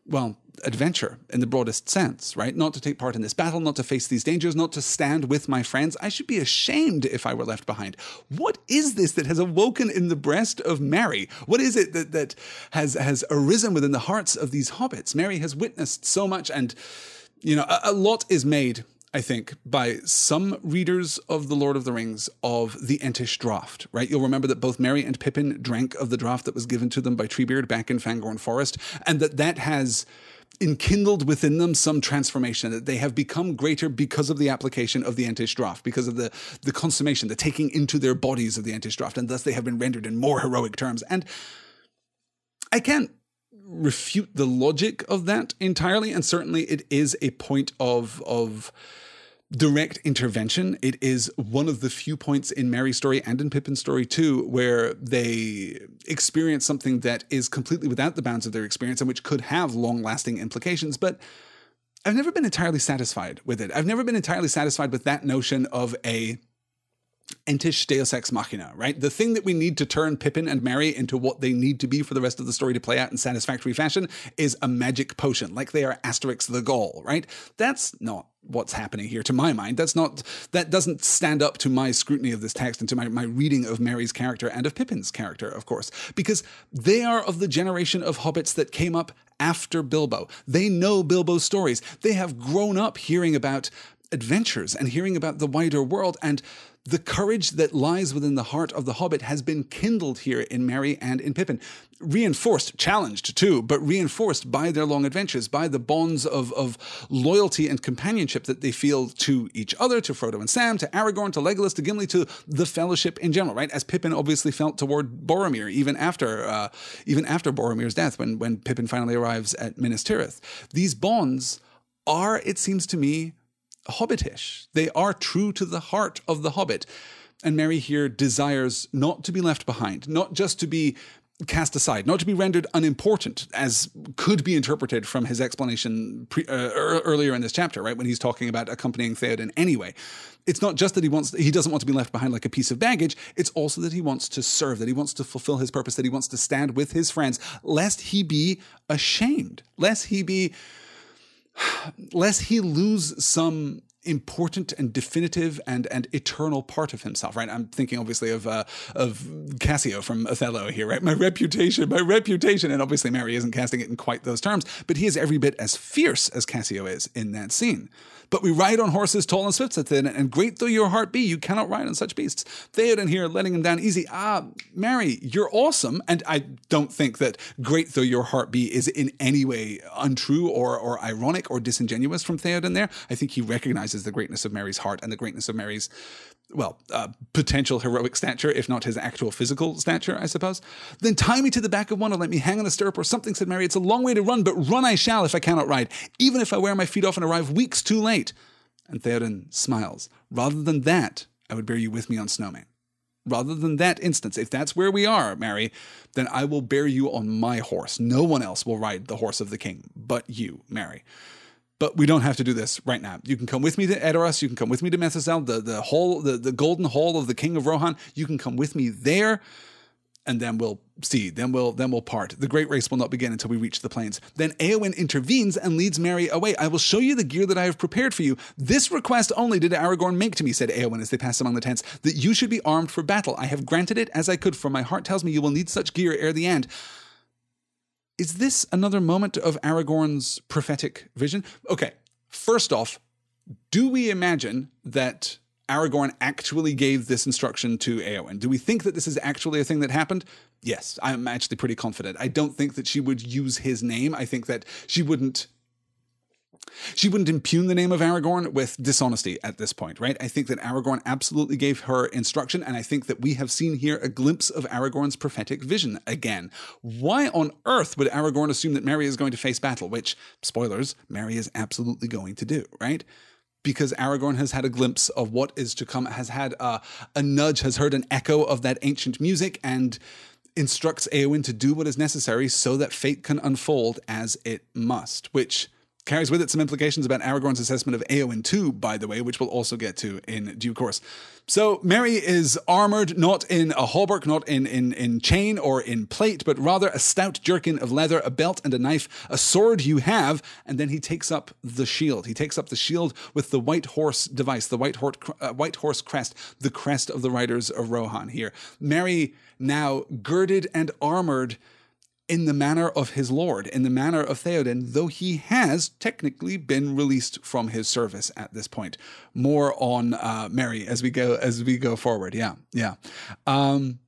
well, adventure in the broadest sense, right? Not to take part in this battle, not to face these dangers, not to stand with my friends. I should be ashamed if I were left behind. What is this that has awoken in the breast of Merry? What is it that, that has, has arisen within the hearts of these hobbits? Merry has witnessed so much, and, you know, a, a lot is made I think, by some readers of The Lord of the Rings of the Entish draught, right? You'll remember that both Merry and Pippin drank of the draught that was given to them by Treebeard back in Fangorn Forest, and that that has enkindled within them some transformation, that they have become greater because of the application of the Entish Draught, because of the, the consummation, the taking into their bodies of the Entish Draught, and thus they have been rendered in more heroic terms. And I can't refute the logic of that entirely, and certainly it is a point of of direct intervention. It is one of the few points in Merry's story and in Pippin's story too, where they experience something that is completely without the bounds of their experience and which could have long lasting implications. But I've never been entirely satisfied with it. I've never been entirely satisfied with that notion of a entish deus ex machina, right? The thing that we need to turn Pippin and Merry into what they need to be for the rest of the story to play out in satisfactory fashion is a magic potion, like they are Asterix the Gaul, right? That's not what's happening here to my mind. That's not that doesn't stand up to my scrutiny of this text and to my, my reading of Merry's character and of Pippin's character, of course, because they are of the generation of hobbits that came up after Bilbo. They know Bilbo's stories. They have grown up hearing about adventures and hearing about the wider world and the courage that lies within the heart of the Hobbit has been kindled here in Merry and in Pippin, reinforced, challenged too, but reinforced by their long adventures, by the bonds of, of loyalty and companionship that they feel to each other, to Frodo and Sam, to Aragorn, to Legolas, to Gimli, to the Fellowship in general, right? As Pippin obviously felt toward Boromir, even after uh, even after Boromir's death, when when Pippin finally arrives at Minas Tirith. These bonds are, it seems to me, hobbitish. They are true to the heart of the hobbit. And Merry here desires not to be left behind, not just to be cast aside, not to be rendered unimportant, as could be interpreted from his explanation pre, uh, earlier in this chapter, right? When he's talking about accompanying Theoden anyway. It's not just that he wants he doesn't want to be left behind like a piece of baggage, it's also that he wants to serve, that he wants to fulfill his purpose, that he wants to stand with his friends, lest he be ashamed, lest he be lest he lose some important and definitive and and eternal part of himself, right? I'm thinking obviously of uh, of Cassio from Othello here, right? My reputation, my reputation, and obviously Merry isn't casting it in quite those terms, but he is every bit as fierce as Cassio is in that scene. But we ride on horses tall and swift, said Theoden, and great though your heart be, you cannot ride on such beasts. Theoden here letting him down easy. Ah, Merry, you're awesome. And I don't think that great though your heart be is in any way untrue or, or ironic or disingenuous from Theoden there. I think he recognizes the greatness of Merry's heart and the greatness of Merry's well, uh, potential heroic stature, if not his actual physical stature, I suppose. Then tie me to the back of one or let me hang on a stirrup or something, said Merry. It's a long way to run, but run I shall if I cannot ride, even if I wear my feet off and arrive weeks too late. And Theoden smiles. Rather than that, I would bear you with me on Snowmane. Rather than that instance, if that's where we are, Merry, then I will bear you on my horse. No one else will ride the horse of the king but you, Merry. But we don't have to do this right now. You can come with me to Edoras. You can come with me to Meduseld, the the hall, the, the golden hall of the king of Rohan. You can come with me there, and then we'll see. Then we'll then we'll part. The great race will not begin until we reach the plains. Then Eowyn intervenes and leads Merry away. I will show you the gear that I have prepared for you. This request only did Aragorn make to me, said Eowyn as they passed among the tents, that you should be armed for battle. I have granted it as I could, for my heart tells me you will need such gear ere the end. Is this another moment of Aragorn's prophetic vision? Okay, first off, do we imagine that Aragorn actually gave this instruction to Eowyn? Do we think that this is actually a thing that happened? Yes, I'm actually pretty confident. I don't think that she would use his name. I think that she wouldn't she wouldn't impugn the name of Aragorn with dishonesty at this point, right? I think that Aragorn absolutely gave her instruction, and I think that we have seen here a glimpse of Aragorn's prophetic vision again. Why on earth would Aragorn assume that Merry is going to face battle? Which, spoilers, Merry is absolutely going to do, right? because Aragorn has had a glimpse of what is to come, has had a, a, nudge, has heard an echo of that ancient music, and instructs Eowyn to do what is necessary so that fate can unfold as it must, which carries with it some implications about Aragorn's assessment of Eowyn too, by the way, which we'll also get to in due course. So Merry is armored not in a hauberk, not in, in, in chain or in plate, but rather a stout jerkin of leather, a belt and a knife, a sword you have, and then he takes up the shield. He takes up the shield with the white horse device, the white horse, uh, white horse crest, the crest of the riders of Rohan here. Merry now girded and armored in the manner of his lord, in the manner of Theoden, though he has technically been released from his service at this point. More on uh, Merry as we go as we go forward. Yeah, yeah. Um,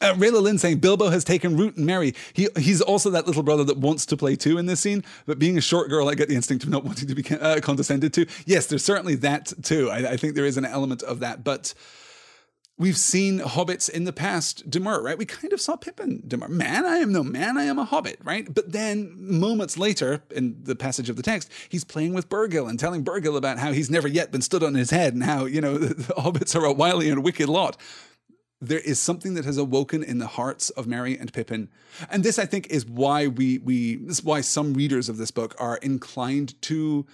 Uh, Rayla Lynn saying Bilbo has taken root in Merry. He he's also that little brother that wants to play too in this scene. But being a short girl, I get the instinct of not wanting to be uh, condescended to. Yes, there's certainly that too. I, I think there is an element of that, but We've seen hobbits in the past demur, right? We kind of saw Pippin demur. Man, I am no man, I am a hobbit, right? But then moments later, in the passage of the text, he's playing with Bergil and telling Bergil about how he's never yet been stood on his head and how, you know, the, the hobbits are a wily and wicked lot. There is something that has awoken in the hearts of Merry and Pippin. And this, I think, is why we we this is why some readers of this book are inclined to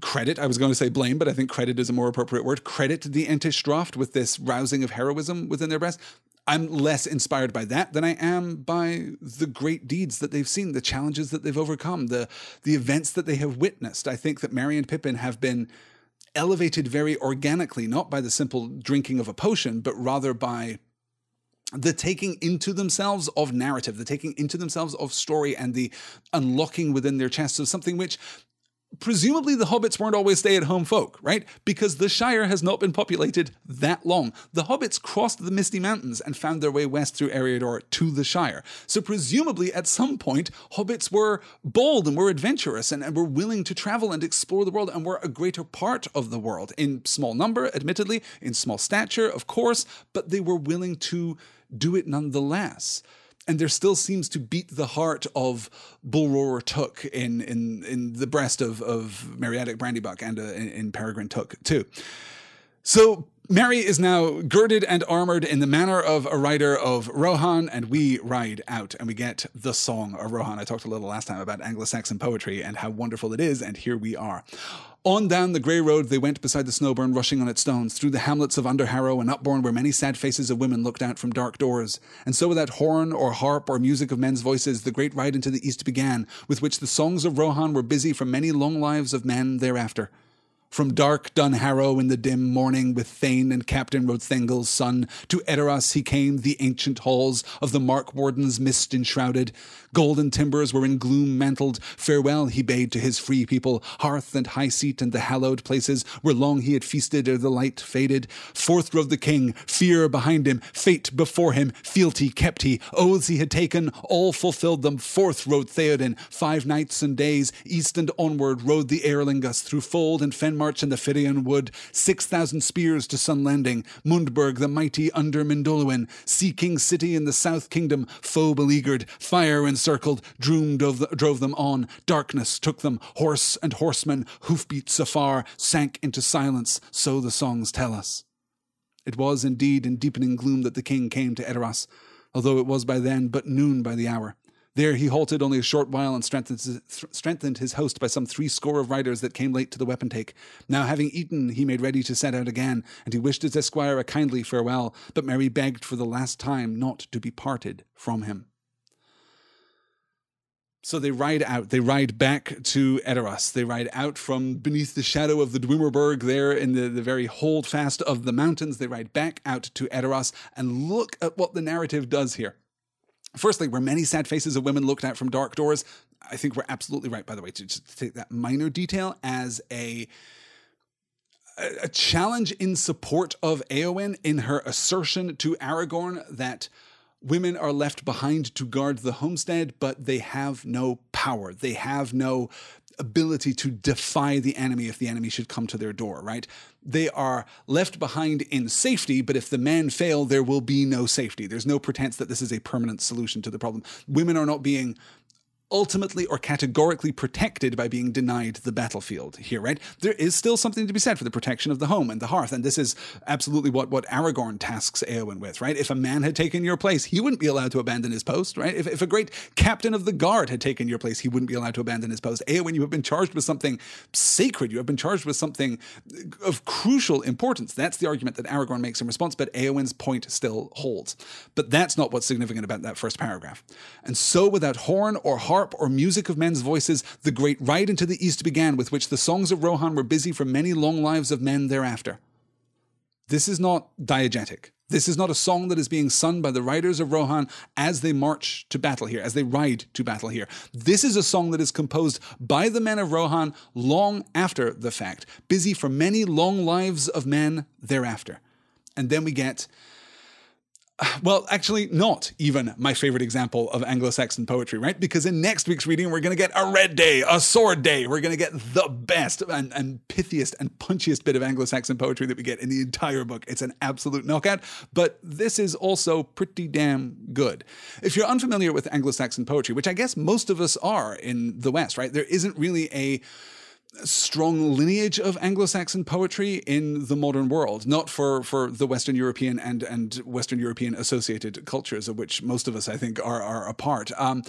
credit, I was going to say blame, but I think credit is a more appropriate word, credit the Entish Draught with this rousing of heroism within their breast. I'm less inspired by that than I am by the great deeds that they've seen, the challenges that they've overcome, the the events that they have witnessed. I think that Merry and Pippin have been elevated very organically, not by the simple drinking of a potion, but rather by the taking into themselves of narrative, the taking into themselves of story, and the unlocking within their chests of something which presumably the hobbits weren't always stay at home folk, right? Because the Shire has not been populated that long. The hobbits crossed the Misty Mountains and found their way west through Eriador to the Shire. So presumably at some point, hobbits were bold and were adventurous and, and were willing to travel and explore the world and were a greater part of the world. In small number, admittedly, in small stature, of course, but they were willing to do it nonetheless and there still seems to beat the heart of Bull Took in in in the breast of of Meriadoc Brandybuck and uh, in, in Peregrine Took too. So Merry is now girded and armored in the manner of a rider of Rohan, and we ride out and we get the song of Rohan. I talked a little last time about Anglo Saxon poetry and how wonderful it is, and here we are. On down the grey road they went beside the snowburn rushing on its stones, through the hamlets of Underharrow and Upbourne where many sad faces of women looked out from dark doors. And so without horn or harp or music of men's voices, the great ride into the east began, with which the songs of Rohan were busy for many long lives of men thereafter. From dark Dunharrow in the dim morning, with Thane and Captain rode Thengel's son, to Edoras he came, the ancient halls of the Mark Wardens mist enshrouded. Golden timbers were in gloom mantled. Farewell he bade to his free people, hearth and high seat and the hallowed places where long he had feasted ere the light faded. Forth rode the king, fear behind him, fate before him, fealty kept he, oaths he had taken, all fulfilled them. Forth rode Theoden, five nights and days, east and onward rode the Eorlingas through fold and fen march in the Firien wood, six thousand spears to Sunlending, Mundburg the mighty under Mindolluin, Sea King city in the South Kingdom, foe beleaguered, fire encircled, Droom drove, drove them on, darkness took them, horse and horseman, hoofbeats afar, sank into silence, so the songs tell us. It was indeed in deepening gloom that the king came to Edoras, although it was by then but noon by the hour. There he halted only a short while and strengthened, strengthened his host by some three score of riders that came late to the weapon take. Now, having eaten, he made ready to set out again, and he wished his esquire a kindly farewell, but Merry begged for the last time not to be parted from him. So they ride out. They ride back to Edoras. They ride out from beneath the shadow of the Dwimorberg there in the, the very holdfast of the mountains. They ride back out to Edoras and look at what the narrative does here. Firstly, where many sad faces of women looked out from dark doors, I think we're absolutely right, by the way, to just take that minor detail as a a challenge in support of Eowyn in her assertion to Aragorn that women are left behind to guard the homestead, but they have no power. They have no ability to defy the enemy if the enemy should come to their door, right? They are left behind in safety, but if the men fail, there will be no safety. There's no pretense that this is a permanent solution to the problem. Women are not being ultimately or categorically protected by being denied the battlefield here, right? There is still something to be said for the protection of the home and the hearth, and this is absolutely what, what Aragorn tasks Eowyn with, right? If a man had taken your place, he wouldn't be allowed to abandon his post, right? If, if a great captain of the guard had taken your place, he wouldn't be allowed to abandon his post. Eowyn, you have been charged with something sacred. You have been charged with something of crucial importance. That's the argument that Aragorn makes in response, but Eowyn's point still holds. But that's not what's significant about that first paragraph. And so without horn or harp, harp or music of men's voices, the great ride into the east began, with which the songs of Rohan were busy for many long lives of men thereafter. This is not diegetic. This is not a song that is being sung by the riders of Rohan as they march to battle here, as they ride to battle here. This is a song that is composed by the men of Rohan long after the fact, busy for many long lives of men thereafter. And then we get Well, actually, not even my favorite example of Anglo Saxon poetry, right? Because in next week's reading, we're going to get a red day, a sword day. We're going to get the best and, and pithiest and punchiest bit of Anglo Saxon poetry that we get in the entire book. It's an absolute knockout, but this is also pretty damn good. If you're unfamiliar with Anglo Saxon poetry, which I guess most of us are in the West, right? There isn't really a strong lineage of Anglo-Saxon poetry in the modern world, not for, for the Western European and, and Western European associated cultures, of which most of us, I think, are, are a part. Um,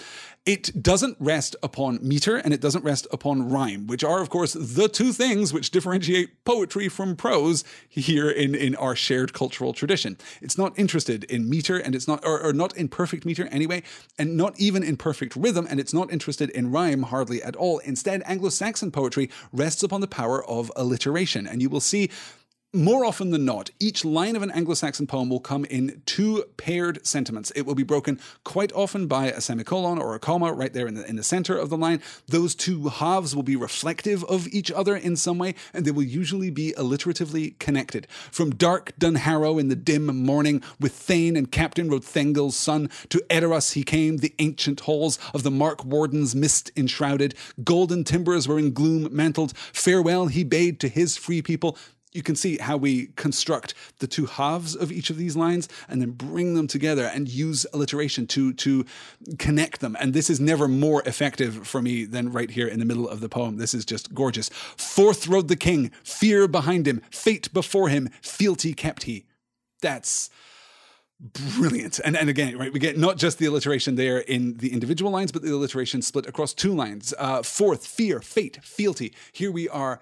it doesn't rest upon meter and it doesn't rest upon rhyme, which are, of course, the two things which differentiate poetry from prose here in, in our shared cultural tradition. It's not interested in meter and it's not, or, or not in perfect meter anyway, and not even in perfect rhythm, and it's not interested in rhyme hardly at all. Instead, Anglo-Saxon poetry rests upon the power of alliteration. And you will see more often than not, each line of an Anglo Saxon poem will come in two paired sentiments. It will be broken quite often by a semicolon or a comma right there in the, in the center of the line. Those two halves will be reflective of each other in some way, and they will usually be alliteratively connected. From dark Dunharrow in the dim morning, with Thane and Captain rode Thengel's son, to Edoras he came, the ancient halls of the Mark Wardens mist enshrouded, golden timbers were in gloom mantled, farewell he bade to his free people you can see how we construct the two halves of each of these lines and then bring them together and use alliteration to to connect them and this is never more effective for me than right here in the middle of the poem this is just gorgeous forth rode the king fear behind him fate before him fealty kept he that's brilliant. And and again, right, we get not just the alliteration there in the individual lines, but the alliteration split across two lines. Uh, fourth, fear, fate, fealty. Here we are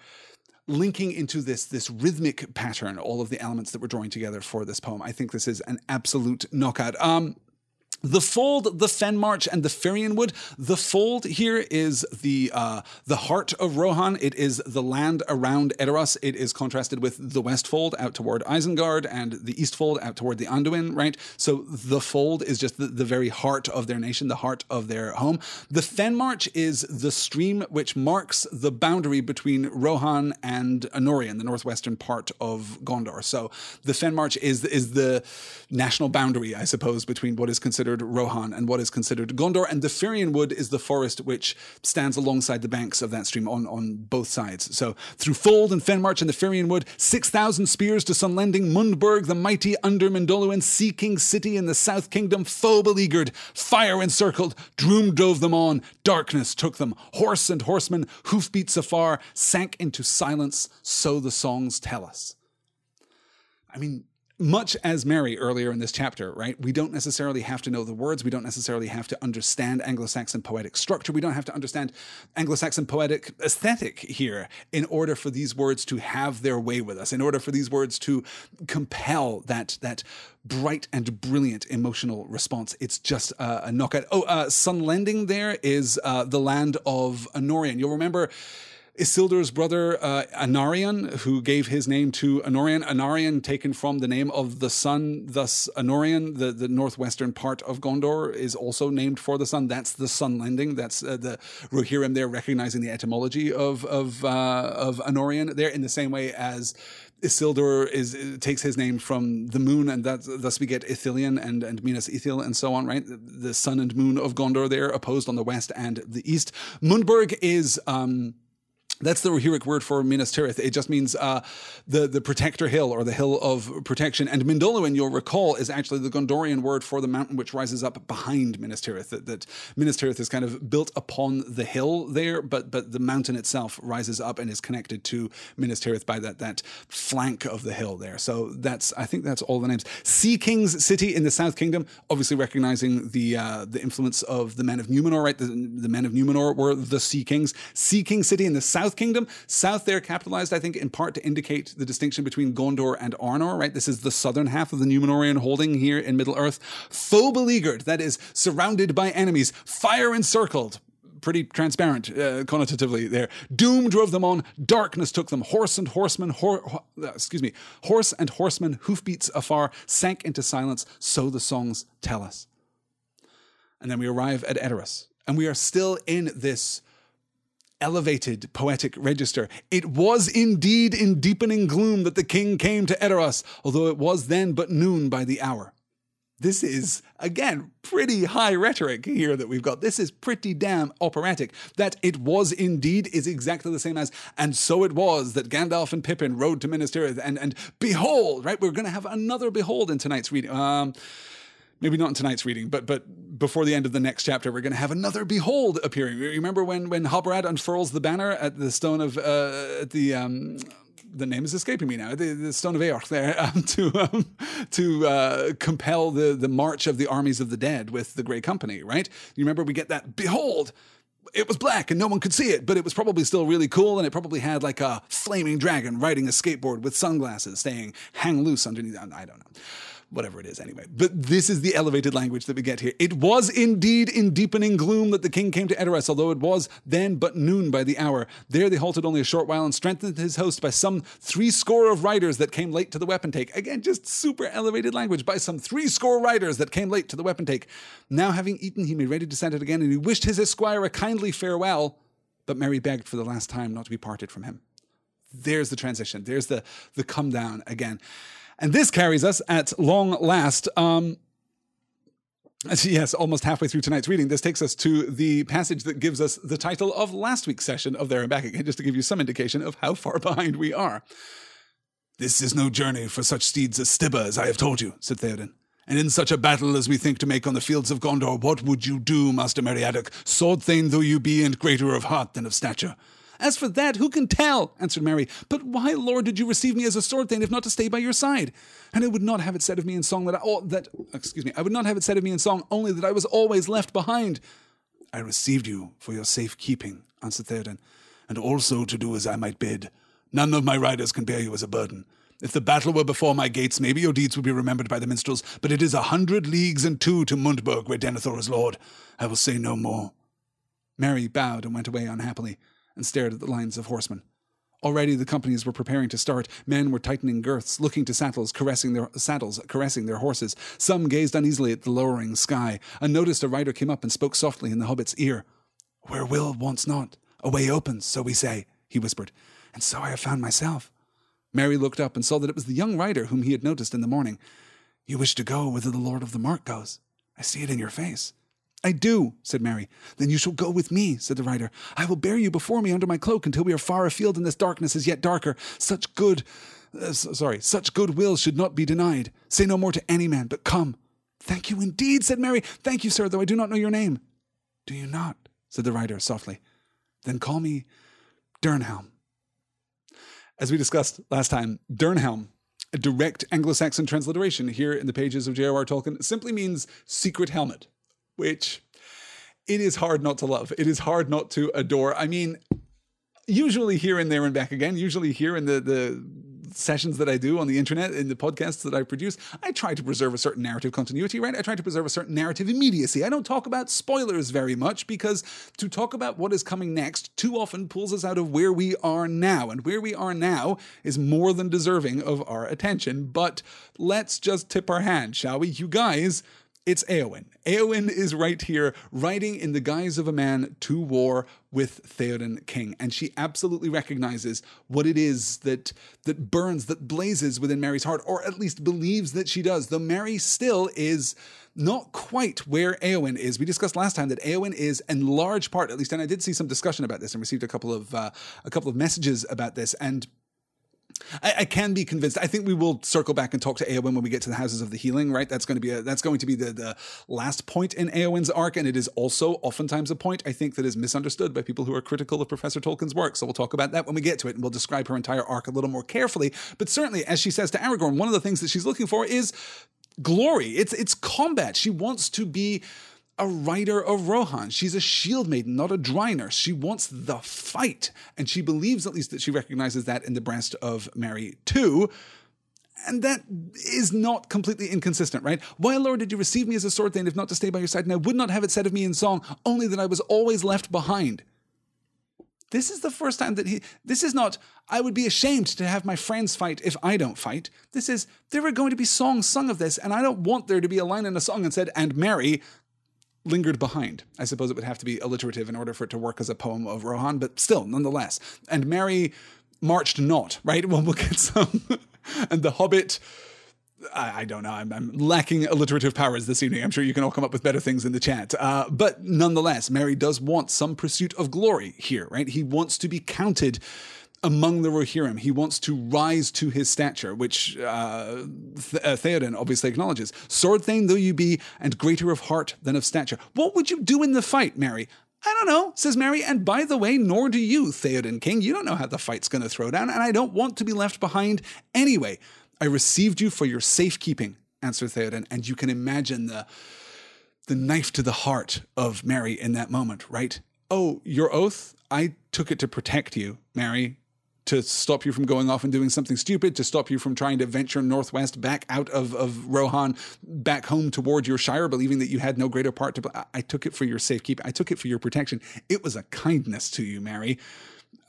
linking into this this rhythmic pattern all of the elements that we're drawing together for this poem. I think this is an absolute knockout. Um, the fold, the fen march, and the Firien wood. The fold here is the uh, the heart of Rohan. It is the land around Edoras. It is contrasted with the west fold out toward Isengard and the east fold out toward the Anduin, right? So the fold is just the, the very heart of their nation, the heart of their home. The fen march is the stream which marks the boundary between Rohan and Anorien, the northwestern part of Gondor. So the fen march is is the national boundary, I suppose, between what is considered considered Rohan and what is considered Gondor. And the Firien Wood is the forest which stands alongside the banks of that stream on, on both sides. So through Fold and Fenmarch and the Firien Wood, 6,000 spears to Sunlending, Mundburg, the mighty under Mindolluin, Sea King City in the South Kingdom, foe beleaguered, fire encircled, Droom drove them on, darkness took them, horse and horseman, hoofbeats afar, sank into silence, so the songs tell us. I mean, much as Merry earlier in this chapter, right? We don't necessarily have to know the words. We don't necessarily have to understand Anglo Saxon poetic structure. We don't have to understand Anglo Saxon poetic aesthetic here in order for these words to have their way with us, in order for these words to compel that, that bright and brilliant emotional response. It's just a knockout. Oh, uh, Sunlending there is uh, the land of Anorien. You'll remember Isildur's brother uh, Anarion, who gave his name to Anorien. Anarion, taken from the name of the sun, thus Anorien, the, the northwestern part of Gondor, is also named for the sun. That's the Sunlending. That's uh, the Rohirrim there recognizing the etymology of of uh, of Anorien there in the same way as Isildur is takes his name from the moon, and that thus we get Ithilien and and Minas Ithil and so on, right? The, the sun and moon of Gondor there opposed on the west and the east. Mundburg is. Um, that's the Rohirric word for Minas Tirith. It just means uh, the the protector hill or the hill of protection. And Mindolluin, you'll recall, is actually the Gondorian word for the mountain which rises up behind Minas Tirith. That, that Minas Tirith is kind of built upon the hill there, but but the mountain itself rises up and is connected to Minas Tirith by that that flank of the hill there. So that's I think that's all the names. Sea King's city in the South Kingdom, obviously recognizing the uh, the influence of the men of Numenor. Right, the, the men of Numenor were the Sea Kings. Sea King city in the South South Kingdom. South there capitalized, I think, in part to indicate the distinction between Gondor and Arnor, right? This is the southern half of the Numenorian holding here in Middle Earth. Foe beleaguered, that is, surrounded by enemies, fire encircled, pretty transparent uh, connotatively there. Doom drove them on, darkness took them. Horse and horseman, hor- uh, excuse me, horse and horseman, hoofbeats afar, sank into silence. So the songs tell us. And then we arrive at Edoras, and we are still in this elevated poetic register. It was indeed in deepening gloom that the king came to Edoras, although it was then but noon by the hour. This is, again, pretty high rhetoric here that we've got. This is pretty damn operatic. That it was indeed is exactly the same as, and so it was that Gandalf and Pippin rode to Minas Tirith, and, and behold, right? We're going to have another behold in tonight's reading. Um, maybe not in tonight's reading, but but before the end of the next chapter, we're going to have another behold appearing. Remember when when Halbarad unfurls the banner at the stone of uh, the um, the name is escaping me now. The, the Stone of Eorth there um, to um, to uh, compel the the march of the armies of the dead with the Grey Company. Right? You remember we get that behold. It was black and no one could see it, but it was probably still really cool, and it probably had like a flaming dragon riding a skateboard with sunglasses, saying "Hang loose underneath." I don't know whatever it is anyway. But this is the elevated language that we get here. It was indeed in deepening gloom that the king came to Edoras, although it was then but noon by the hour. There they halted only a short while and strengthened his host by some three score of riders that came late to the weapon take. Again, just super elevated language by some three score riders that came late to the weapon take. Now having eaten, he made ready to set it again, and he wished his esquire a kindly farewell. But Merry begged for the last time not to be parted from him. There's the transition. There's the the come down again. And this carries us at long last. Um, Yes, almost halfway through tonight's reading, this takes us to the passage that gives us the title of last week's session of There and Back Again, just to give you some indication of how far behind we are. This is no journey for such steeds as Stybba, as I have told you, said Theoden. And in such a battle as we think to make on the fields of Gondor, what would you do, Master Meriadoc, sword thane though you be, and greater of heart than of stature? As for that, who can tell? answered Merry. But why, Lord, did you receive me as a sword thane, if not to stay by your side? And I would not have it said of me in song that I, oh, that excuse me, I would not have it said of me in song only that I was always left behind. I received you for your safe keeping, answered Theoden, and also to do as I might bid. None of my riders can bear you as a burden. If the battle were before my gates, maybe your deeds would be remembered by the minstrels, but it is a hundred leagues and two to Mundburg, where Denethor is lord. I will say no more. Merry bowed and went away unhappily and stared at the lines of horsemen. Already the companies were preparing to start. Men were tightening girths, looking to saddles, caressing their saddles, caressing their horses. Some gazed uneasily at the lowering sky. Unnoticed, a rider came up and spoke softly in the hobbit's ear. Where will wants not, a way opens, so we say, he whispered. And so I have found myself. Merry looked up and saw that it was the young rider whom he had noticed in the morning. You wish to go whither the Lord of the Mark goes. I see it in your face. I do, said Merry. Then you shall go with me, said the rider. I will bear you before me under my cloak until we are far afield and this darkness is yet darker. Such good, uh, sorry, such good will should not be denied. Say no more to any man, but come. Thank you indeed, said Merry. Thank you, sir, though I do not know your name. Do you not? said the rider softly. Then call me Dernhelm. As we discussed last time, Dernhelm a direct Anglo Saxon transliteration here in the pages of J.R.R. Tolkien simply means secret helmet which it is hard not to love. It is hard not to adore. I mean, usually here and there and back again, usually here in the, the sessions that I do on the internet, in the podcasts that I produce, I try to preserve a certain narrative continuity, right? I try to preserve a certain narrative immediacy. I don't talk about spoilers very much because to talk about what is coming next too often pulls us out of where we are now. And where we are now is more than deserving of our attention. But let's just tip our hand, shall we? You guys it's Eowyn. Eowyn is right here, riding in the guise of a man to war with Theoden King, and she absolutely recognizes what it is that that burns, that blazes within Merry's heart, or at least believes that she does. Though Merry still is not quite where Eowyn is. We discussed last time that Eowyn is in large part, at least, and I did see some discussion about this and received a couple of uh, a couple of messages about this, and I, I, can be convinced. I think we will circle back and talk to Eowyn when we get to the Houses of the Healing. Right, that's going to be a, that's going to be the the last point in Eowyn's arc, and it is also oftentimes a point I think that is misunderstood by people who are critical of Professor Tolkien's work. So we'll talk about that when we get to it, and we'll describe her entire arc a little more carefully. But certainly, as she says to Aragorn, one of the things that she's looking for is glory. It's it's combat. She wants to be a rider of Rohan. She's a shield maiden, not a dry nurse. She wants the fight. And she believes, at least, that she recognizes that in the breast of Merry, too. And that is not completely inconsistent, right? Why, Lord, did you receive me as a sword thane, if not to stay by your side? And I would not have it said of me in song, only that I was always left behind. This is the first time that he, this is not, I would be ashamed to have my friends fight if I don't fight. This is, there are going to be songs sung of this, and I don't want there to be a line in a song that said, and Merry lingered behind. I suppose it would have to be alliterative in order for it to work as a poem of Rohan, but still, nonetheless. And Merry marched not, right? Well, get some. and the Hobbit I, I don't know. I'm, I'm, lacking alliterative powers this evening. I'm sure you can all come up with better things in the chat. Uh, but nonetheless, Merry does want some pursuit of glory here, right? He wants to be counted among the Rohirrim. He wants to rise to his stature, which uh, Th- uh, Theoden obviously acknowledges. Sword Thane though you be, and greater of heart than of stature. What would you do in the fight, Merry? I don't know, says Merry. and by the way, nor do you, Theoden King. You don't know how the fight's going to throw down, and I don't want to be left behind anyway. I received you for your safekeeping, answered Theoden, and you can imagine the the knife to the heart of Merry in that moment, right? Oh, your oath? I took it to protect you, Merry, to stop you from going off and doing something stupid, to stop you from trying to venture northwest back out of, of Rohan, back home toward your Shire, believing that you had no greater part to play. I took it for your safekeeping. I took it for your protection. It was a kindness to you, Merry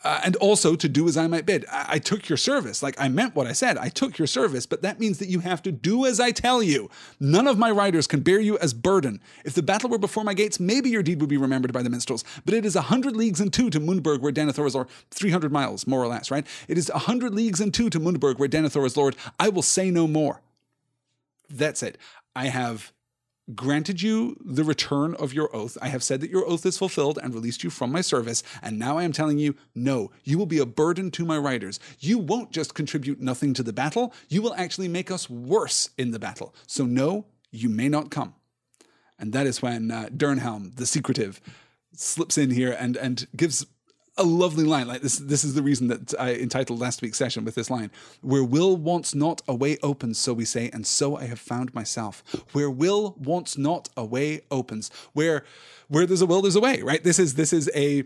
uh, and also to do as I might bid. I-, I took your service. Like I meant what I said. I took your service, but that means that you have to do as I tell you. None of my riders can bear you as burden. If the battle were before my gates, maybe your deed would be remembered by the minstrels. But it is a hundred leagues and two to Mundburg, where Denethor is, or three hundred miles, more or less, right? It is a hundred leagues and two to Mundburg, where Denethor is lord. I will say no more. That's it. I have granted you the return of your oath. I have said that your oath is fulfilled and released you from my service. And now I am telling you, no, you will be a burden to my riders. You won't just contribute nothing to the battle, you will actually make us worse in the battle. So, no, you may not come. And that is when uh, Dernhelm, the secretive, slips in here and, and gives a lovely line. Like this, this is the reason that I entitled last week's session with this line: "Where will wants not, a way opens." So we say, and so I have found myself. Where will wants not, a way opens. Where, where there's a will, there's a way. Right. This is this is a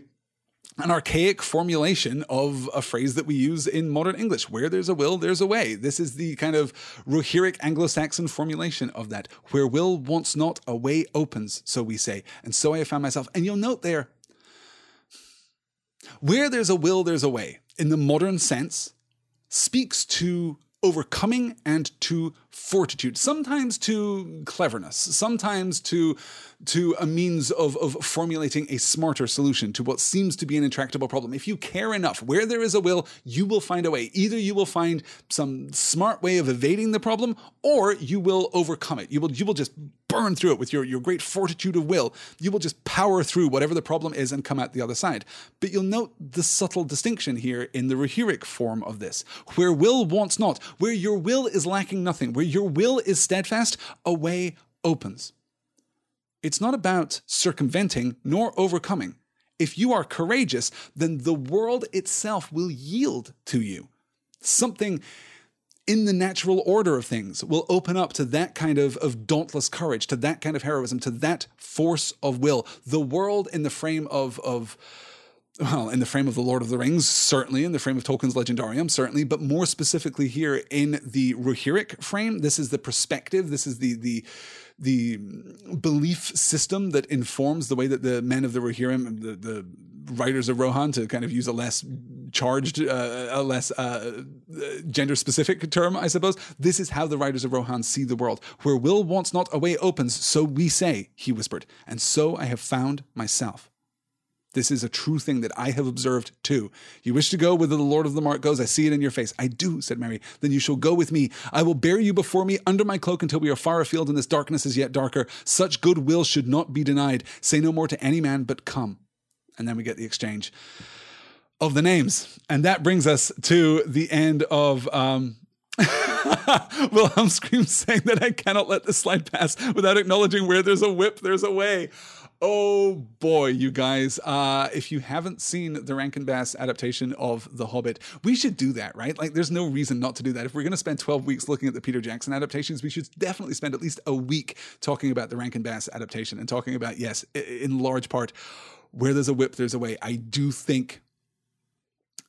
an archaic formulation of a phrase that we use in modern English. Where there's a will, there's a way. This is the kind of Rohirric Anglo-Saxon formulation of that. Where will wants not, a way opens, so we say. And so I have found myself. And you'll note there, where there's a will, there's a way, in the modern sense, speaks to overcoming and to fortitude, sometimes to cleverness, sometimes to to a means of, of formulating a smarter solution to what seems to be an intractable problem. If you care enough, where there is a will, you will find a way. Either you will find some smart way of evading the problem, or you will overcome it. You will you will just burn through it with your, your great fortitude of will. You will just power through whatever the problem is and come out the other side. But you'll note the subtle distinction here in the Rohirric form of this. Where will wants not, where your will is lacking nothing, where your will is steadfast, a way opens. It's not about circumventing nor overcoming. If you are courageous, then the world itself will yield to you. Something in the natural order of things will open up to that kind of, of dauntless courage, to that kind of heroism, to that force of will. The world in the frame of, of well, in the frame of the Lord of the Rings, certainly, in the frame of Tolkien's Legendarium, certainly, but more specifically here in the Rohirric frame, this is the perspective, this is the the the belief system that informs the way that the men of the Rohirrim, the, the riders of Rohan, to kind of use a less charged, uh, a less uh, gender specific term, I suppose. This is how the riders of Rohan see the world. Where will wants not, a way opens, so we say, he whispered, and so I have found myself. This is a true thing that I have observed too. You wish to go whither the Lord of the Mark goes. I see it in your face. I do, said Merry. Then you shall go with me. I will bear you before me under my cloak until we are far afield and this darkness is yet darker. Such goodwill should not be denied. Say no more to any man, but come. And then we get the exchange of the names. And that brings us to the end of um, Wilhelm screams saying that I cannot let this slide pass without acknowledging where there's a whip, there's a way. Oh boy, you guys. Uh, if you haven't seen the Rankin Bass adaptation of The Hobbit, we should do that, right? Like, there's no reason not to do that. If we're going to spend 12 weeks looking at the Peter Jackson adaptations, we should definitely spend at least a week talking about the Rankin Bass adaptation and talking about, yes, in large part, where there's a whip, there's a way. I do think,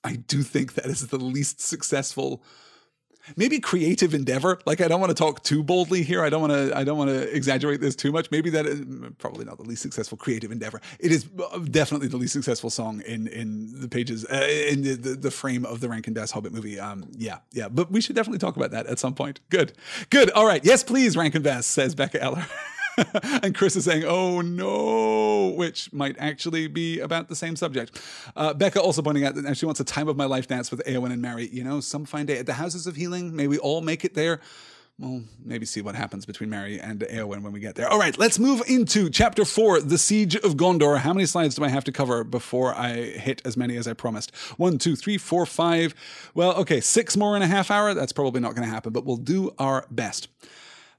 I do think that is the least successful maybe creative endeavor. Like I don't want to talk too boldly here. I don't want to. I don't want to exaggerate this too much. Maybe that is probably not the least successful creative endeavor. It is uh, definitely the least successful song in in the pages uh, in the, the, the frame of the Rankin Bass Hobbit movie. Um, yeah, yeah. But we should definitely talk about that at some point. Good, good. All right. Yes, please, Rankin Bass says Becca Eller. and Chris is saying, oh no, which might actually be about the same subject. Uh, Becca also pointing out that she wants a time of my life dance with Eowyn and Merry. You know, some fine day at the Houses of Healing. May we all make it there. we'll maybe see what happens between Merry and Eowyn when we get there. All right, let's move into chapter four, the Siege of Gondor. How many slides do I have to cover before I hit as many as I promised? One, two, three, four, five. Well, okay, six more in a half hour. That's probably not going to happen, but we'll do our best.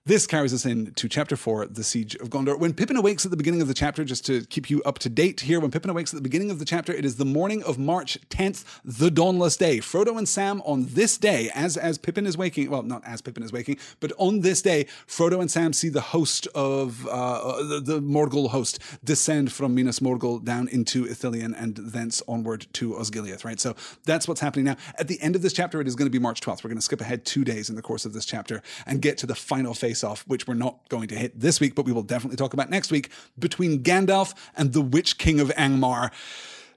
This carries us into chapter four, the Siege of Gondor. When Pippin awakes at the beginning of the chapter, just to keep you up to date here, when Pippin awakes at the beginning of the chapter, it is the morning of March 10th, the dawnless day. Frodo and Sam on this day, as as Pippin is waking, well, not as Pippin is waking, but on this day, Frodo and Sam see the host of uh, the, the Morgul host descend from Minas Morgul down into Ithilien and thence onward to Osgiliath. Right, so that's what's happening now. At the end of this chapter, it is going to be March 12th. We're going to skip ahead two days in the course of this chapter and get to the final face off, which we're not going to hit this week, but we will definitely talk about next week, between Gandalf and the Witch King of Angmar.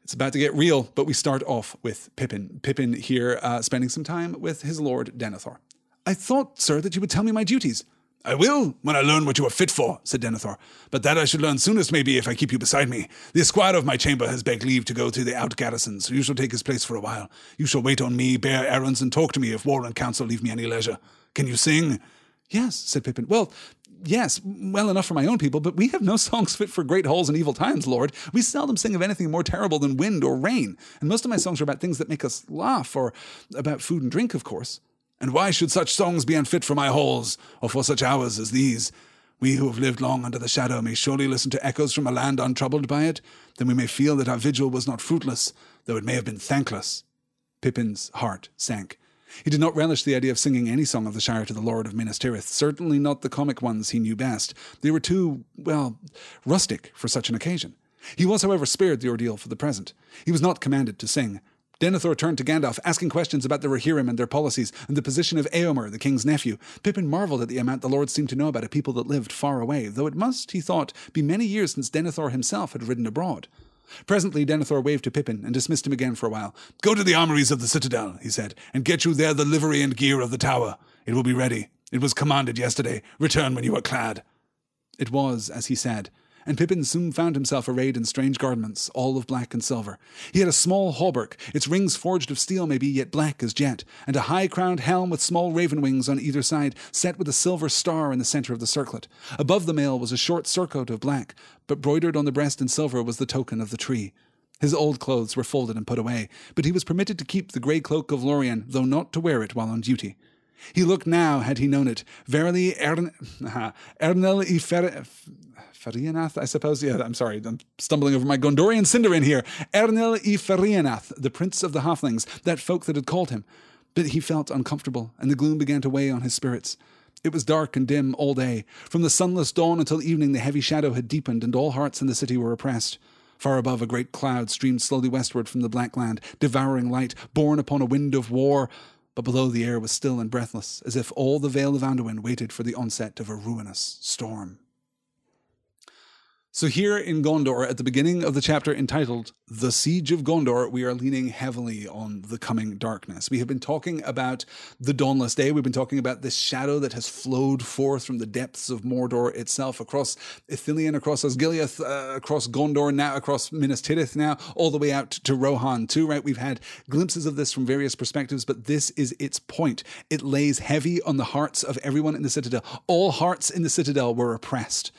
It's about to get real, but we start off with Pippin. Pippin here uh, spending some time with his lord Denethor. I thought, sir, that you would tell me my duties. I will, when I learn what you are fit for, said Denethor. But that I should learn soonest, maybe, if I keep you beside me. The esquire of my chamber has begged leave to go to the out garrison, so you shall take his place for a while. You shall wait on me, bear errands, and talk to me if war and council leave me any leisure. Can you sing? Yes, said Pippin. Well, yes, well enough for my own people, but we have no songs fit for great halls and evil times, Lord. We seldom sing of anything more terrible than wind or rain, and most of my songs are about things that make us laugh, or about food and drink, of course. And why should such songs be unfit for my halls, or for such hours as these? We who have lived long under the shadow may surely listen to echoes from a land untroubled by it. Then we may feel that our vigil was not fruitless, though it may have been thankless. Pippin's heart sank. He did not relish the idea of singing any song of the Shire to the Lord of Minas Tirith, certainly not the comic ones he knew best. They were too, well, rustic for such an occasion. He was, however, spared the ordeal for the present. He was not commanded to sing. Denethor turned to Gandalf, asking questions about the Rohirrim and their policies, and the position of Eomer, the king's nephew. Pippin marveled at the amount the lord seemed to know about a people that lived far away, though it must, he thought, be many years since Denethor himself had ridden abroad. Presently, Denethor waved to Pippin and dismissed him again for a while. Go to the armories of the citadel, he said, and get you there the livery and gear of the tower. It will be ready. It was commanded yesterday. Return when you are clad. It was, as he said, and Pippin soon found himself arrayed in strange garments, all of black and silver. He had a small hauberk, its rings forged of steel maybe, yet black as jet, and a high-crowned helm with small raven wings on either side, set with a silver star in the centre of the circlet. Above the mail was a short surcoat of black, but broidered on the breast in silver was the token of the tree. His old clothes were folded and put away, but he was permitted to keep the grey cloak of Lorien, though not to wear it while on duty. He looked now, had he known it, verily Ern- Ernel y Fer- Ferianath, I suppose. Yeah, I'm sorry, I'm stumbling over my Gondorian Sindarin here. Ernil y Ferianath, the prince of the halflings, that folk that had called him. But he felt uncomfortable, and the gloom began to weigh on his spirits. It was dark and dim all day. From the sunless dawn until evening, the heavy shadow had deepened, and all hearts in the city were oppressed. Far above, a great cloud streamed slowly westward from the black land, devouring light, borne upon a wind of war. But below, the air was still and breathless, as if all the Vale of Anduin waited for the onset of a ruinous storm. So, here in Gondor, at the beginning of the chapter entitled The Siege of Gondor, we are leaning heavily on the coming darkness. We have been talking about the dawnless day. We've been talking about this shadow that has flowed forth from the depths of Mordor itself, across Ithilien, across Osgiliath, uh, across Gondor, now across Minas Tirith, now all the way out to Rohan, too, right? We've had glimpses of this from various perspectives, but this is its point. It lays heavy on the hearts of everyone in the citadel. All hearts in the citadel were oppressed.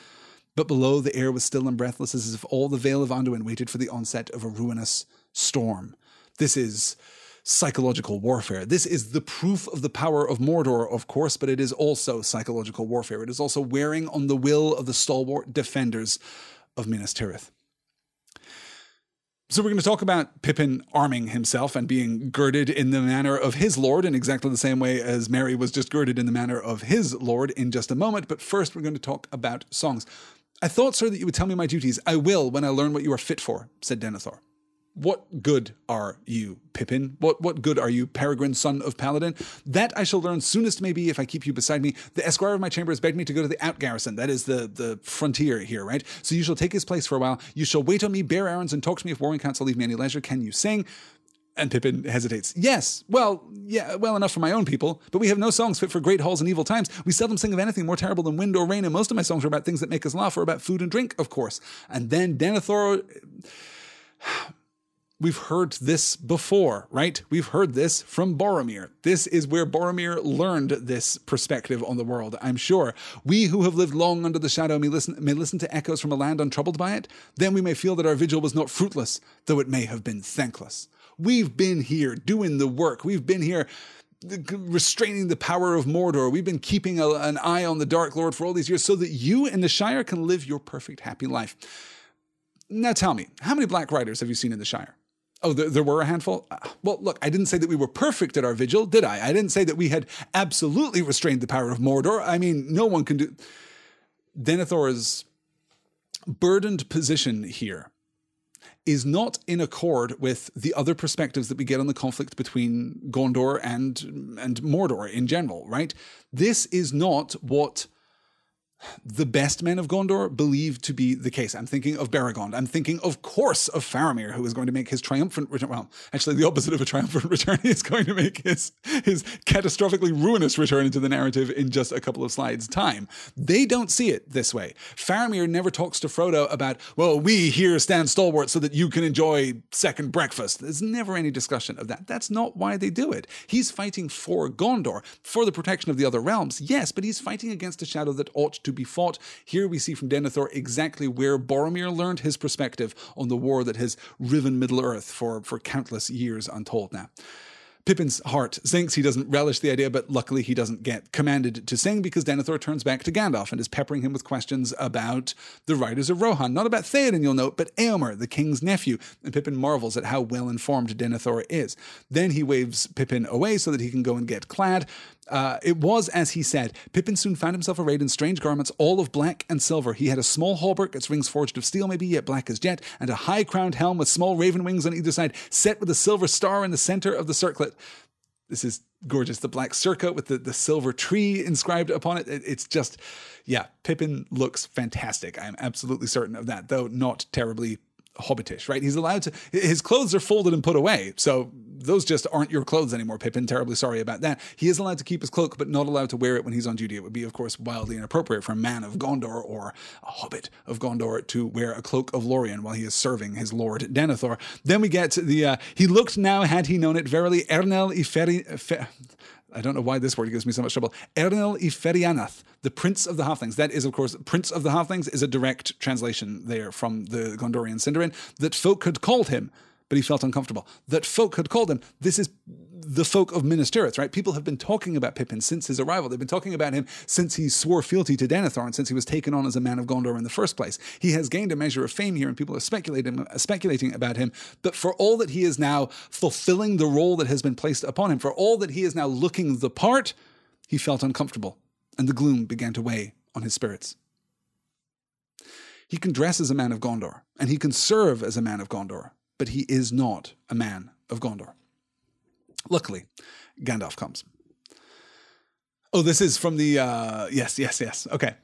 But below, the air was still and breathless, as if all the Vale of Anduin waited for the onset of a ruinous storm. This is psychological warfare. This is the proof of the power of Mordor, of course, but it is also psychological warfare. It is also wearing on the will of the stalwart defenders of Minas Tirith. So we're going to talk about Pippin arming himself and being girded in the manner of his lord in exactly the same way as Merry was just girded in the manner of his lord in just a moment. But first, we're going to talk about songs. I thought, sir, that you would tell me my duties. I will when I learn what you are fit for, said Denethor. What good are you, Pippin? What what good are you, Peregrine, son of Paladin? That I shall learn soonest, maybe, if I keep you beside me. The esquire of my chamber has begged me to go to the out garrison. That is the, the frontier here, right? So you shall take his place for a while. You shall wait on me, bear errands, and talk to me if warring council leave me any leisure. Can you sing? And Pippin hesitates. Yes, well, yeah, well enough for my own people, but we have no songs fit for great halls and evil times. We seldom sing of anything more terrible than wind or rain, and most of my songs are about things that make us laugh or about food and drink, of course. And then Denethor We've heard this before, right? We've heard this from Boromir. This is where Boromir learned this perspective on the world, I'm sure. We who have lived long under the shadow may listen, may listen to echoes from a land untroubled by it. Then we may feel that our vigil was not fruitless, though it may have been thankless. We've been here doing the work. We've been here restraining the power of Mordor. We've been keeping a, an eye on the Dark Lord for all these years so that you and the Shire can live your perfect, happy life. Now tell me, how many Black Riders have you seen in the Shire? Oh, there, there, were a handful? Uh, well, look, I didn't say that we were perfect at our vigil, did I? I didn't say that we had absolutely restrained the power of Mordor. I mean, no one can do. Denethor's burdened position here is not in accord with the other perspectives that we get on the conflict between Gondor and and Mordor in general, right? This is not what the best men of Gondor believe to be the case. I'm thinking of Beregond. I'm thinking, of course, of Faramir, who is going to make his triumphant return. Well, actually, the opposite of a triumphant return. He is going to make his, his catastrophically ruinous return into the narrative in just a couple of slides' time. They don't see it this way. Faramir never talks to Frodo about, well, we here stand stalwart so that you can enjoy second breakfast. There's never any discussion of that. That's not why they do it. He's fighting for Gondor, for the protection of the other realms, yes, but he's fighting against a shadow that ought to be fought. Here we see from Denethor exactly where Boromir learned his perspective on the war that has riven Middle Earth for, for countless years untold now. Pippin's heart sinks. He doesn't relish the idea, but luckily he doesn't get commanded to sing because Denethor turns back to Gandalf and is peppering him with questions about the Riders of Rohan. Not about Theoden, you'll note, but Eomer, the king's nephew. And Pippin marvels at how well informed Denethor is. Then he waves Pippin away so that he can go and get clad. Uh, it was as he said. Pippin soon found himself arrayed in strange garments, all of black and silver. He had a small hauberk, its rings forged of steel, maybe yet black as jet, and a high crowned helm with small raven wings on either side, set with a silver star in the center of the circlet. This is gorgeous. The black surcoat with the, the silver tree inscribed upon it. it. It's just, yeah, Pippin looks fantastic. I am absolutely certain of that, though not terribly hobbitish, right? He's allowed to, his clothes are folded and put away. So those just aren't your clothes anymore, Pippin. Terribly sorry about that. He is allowed to keep his cloak, but not allowed to wear it when he's on duty. It would be, of course, wildly inappropriate for a man of Gondor or a hobbit of Gondor to wear a cloak of Lorien while he is serving his lord Denethor. Then we get the, uh, he looked now, had he known it, verily, Ernel Iferi, I don't know why this word gives me so much trouble. Ernel Iferianath, the Prince of the Halflings. That is, of course, Prince of the Halflings is a direct translation there from the Gondorian Sindarin that folk had called him but he felt uncomfortable. That folk had called him. This is the folk of Minas Tirith, right? People have been talking about Pippin since his arrival. They've been talking about him since he swore fealty to Denethor and since he was taken on as a man of Gondor in the first place. He has gained a measure of fame here, and people are speculating, speculating about him. But for all that he is now fulfilling the role that has been placed upon him, for all that he is now looking the part, he felt uncomfortable, and the gloom began to weigh on his spirits. He can dress as a man of Gondor, and he can serve as a man of Gondor, but he is not a man of Gondor. Luckily, Gandalf comes. Oh, this is from the uh, yes, yes, yes. Okay.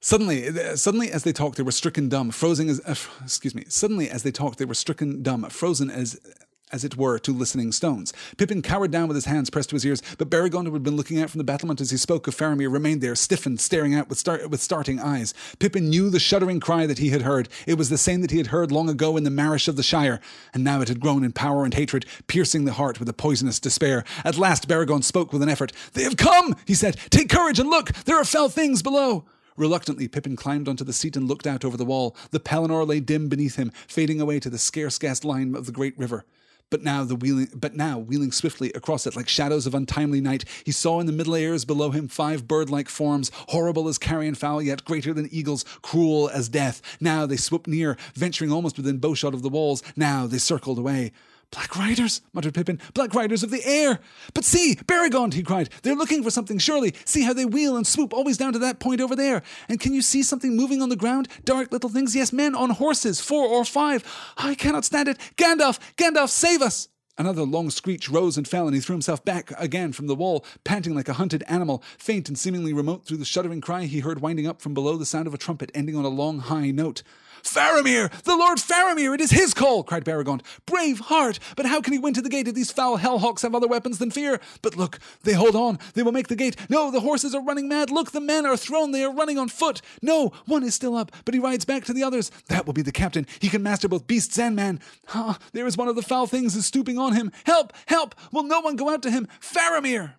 Suddenly, uh, suddenly, as they talked, they were stricken dumb, frozen as uh, excuse me. Suddenly, as they talked, they were stricken dumb, frozen as as it were, to listening stones. Pippin cowered down with his hands pressed to his ears, but Beregond, who had been looking out from the battlement as he spoke of Faramir, remained there, stiffened, staring out with, start- with starting eyes. Pippin knew the shuddering cry that he had heard. It was the same that he had heard long ago in the marish of the Shire, and now it had grown in power and hatred, piercing the heart with a poisonous despair. At last, Beregond spoke with an effort. They have come, he said. Take courage and look. There are fell things below. Reluctantly, Pippin climbed onto the seat and looked out over the wall. The Pelennor lay dim beneath him, fading away to the scarce gassed line of the great river. But now the wheeling, but now wheeling swiftly across it like shadows of untimely night, he saw in the middle airs below him five bird-like forms, horrible as carrion fowl, yet greater than eagles, cruel as death. Now they swooped near, venturing almost within bowshot of the walls. Now they circled away. Black Riders, muttered Pippin. Black Riders of the air! But see, Beregond, he cried. They're looking for something, surely. See how they wheel and swoop always down to that point over there. And can you see something moving on the ground? Dark little things, yes, men on horses, four or five. I cannot stand it. Gandalf, Gandalf, save us! Another long screech rose and fell, and he threw himself back again from the wall, panting like a hunted animal. Faint and seemingly remote through the shuddering cry, he heard winding up from below the sound of a trumpet ending on a long, high note. Faramir! The Lord Faramir! It is his call! cried Beregond. Brave heart! But how can he win to the gate if these foul hellhawks have other weapons than fear? But look, they hold on. They will make the gate. No, the horses are running mad. Look, the men are thrown. They are running on foot. No, one is still up, but he rides back to the others. That will be the captain. He can master both beasts and man. Ah, there is one of the foul things is stooping on him. Help! Help! Will no one go out to him? Faramir!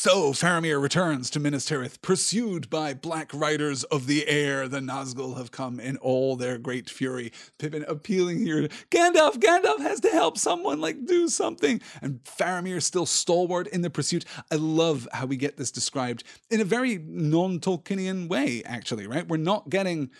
So Faramir returns to Minas Tirith, pursued by black riders of the air. The Nazgul have come in all their great fury. Pippin appealing here, Gandalf, Gandalf has to help someone, like do something. And Faramir still stalwart in the pursuit. I love how we get this described in a very non-Tolkienian way, actually, right? We're not getting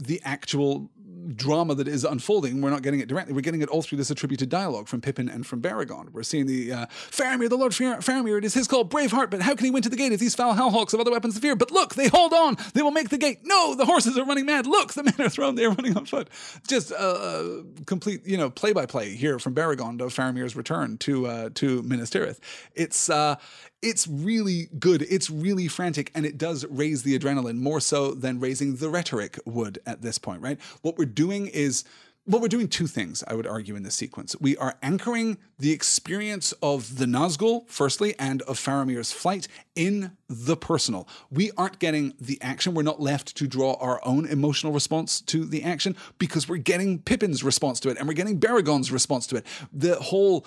the actual drama that is unfolding. We're not getting it directly. We're getting it all through this attributed dialogue from Pippin and from Beregond. We're seeing the uh, Faramir, the Lord Faramir, it is his call, brave heart, but how can he win to the gate if these foul hellhawks have other weapons of fear? But look, they hold on. They will make the gate. No, the horses are running mad. Look, the men are thrown. They are running on foot. Just a uh, complete, you know, play by play here from Beregond of Faramir's return to uh, to Minas Tirith. It's uh, it's really good. It's really frantic, and it does raise the adrenaline more so than raising the rhetoric would at this point, right? What we're doing is well, we're doing two things, I would argue, in this sequence. We are anchoring the experience of the Nazgul, firstly, and of Faramir's flight in the personal. We aren't getting the action. We're not left to draw our own emotional response to the action because we're getting Pippin's response to it and we're getting Beregond's response to it. The whole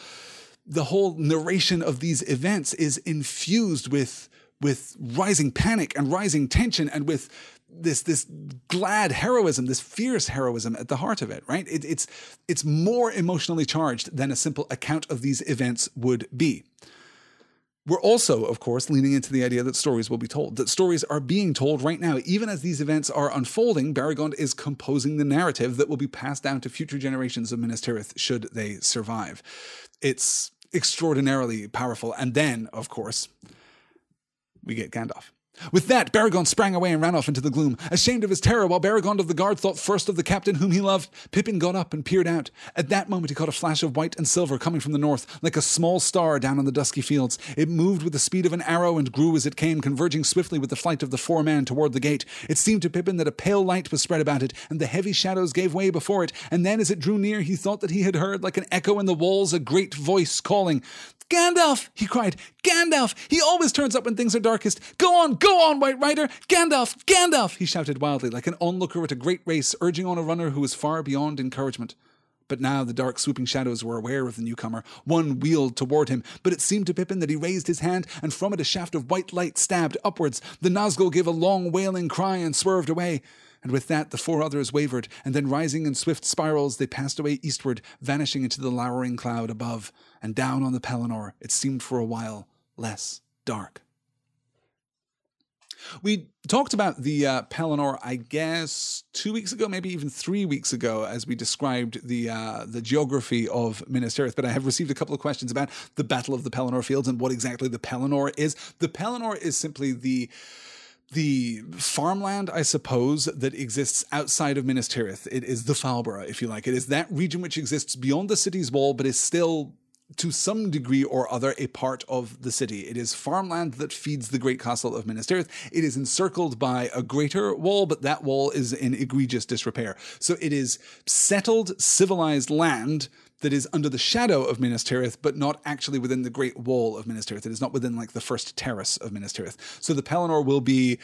the whole narration of these events is infused with with rising panic and rising tension and with this this glad heroism, this fierce heroism at the heart of it, right? It, it's it's more emotionally charged than a simple account of these events would be. We're also, of course, leaning into the idea that stories will be told, that stories are being told right now. Even as these events are unfolding, Beregond is composing the narrative that will be passed down to future generations of Minas Tirith should they survive. It's extraordinarily powerful. And then, of course, we get Gandalf. With that, Beregond sprang away and ran off into the gloom. Ashamed of his terror, while Beregond of the guard thought first of the captain whom he loved, Pippin got up and peered out. At that moment, he caught a flash of white and silver coming from the north, like a small star down on the dusky fields. It moved with the speed of an arrow and grew as it came, converging swiftly with the flight of the four men toward the gate. It seemed to Pippin that a pale light was spread about it, and the heavy shadows gave way before it. And then, as it drew near, he thought that he had heard, like an echo in the walls, a great voice calling, Gandalf! he cried. Gandalf! He always turns up when things are darkest. Go on, go on, White Rider! Gandalf! Gandalf! he shouted wildly, like an onlooker at a great race, urging on a runner who was far beyond encouragement. But now the dark swooping shadows were aware of the newcomer. One wheeled toward him, but it seemed to Pippin that he raised his hand, and from it a shaft of white light stabbed upwards. The Nazgul gave a long wailing cry and swerved away. And with that, the four others wavered, and then rising in swift spirals, they passed away eastward, vanishing into the lowering cloud above and down on the Pelennor it seemed for a while less dark. We talked about the uh, Pelennor, I guess, two weeks ago, maybe even three weeks ago, as we described the uh, the geography of Minas Tirith. But I have received a couple of questions about the Battle of the Pelennor Fields and what exactly the Pelennor is. The Pelennor is simply the the farmland, I suppose, that exists outside of Minas Tirith. It is the Falbra, if you like. It is that region which exists beyond the city's wall, but is still to some degree or other a part of the city. It is farmland that feeds the great castle of Minas Tirith. It is encircled by a greater wall, but that wall is in egregious disrepair. So it is settled, civilized land that is under the shadow of Minas Tirith, but not actually within the great wall of Minas Tirith. It is not within like the first terrace of Minas Tirith. So the Pelennor will be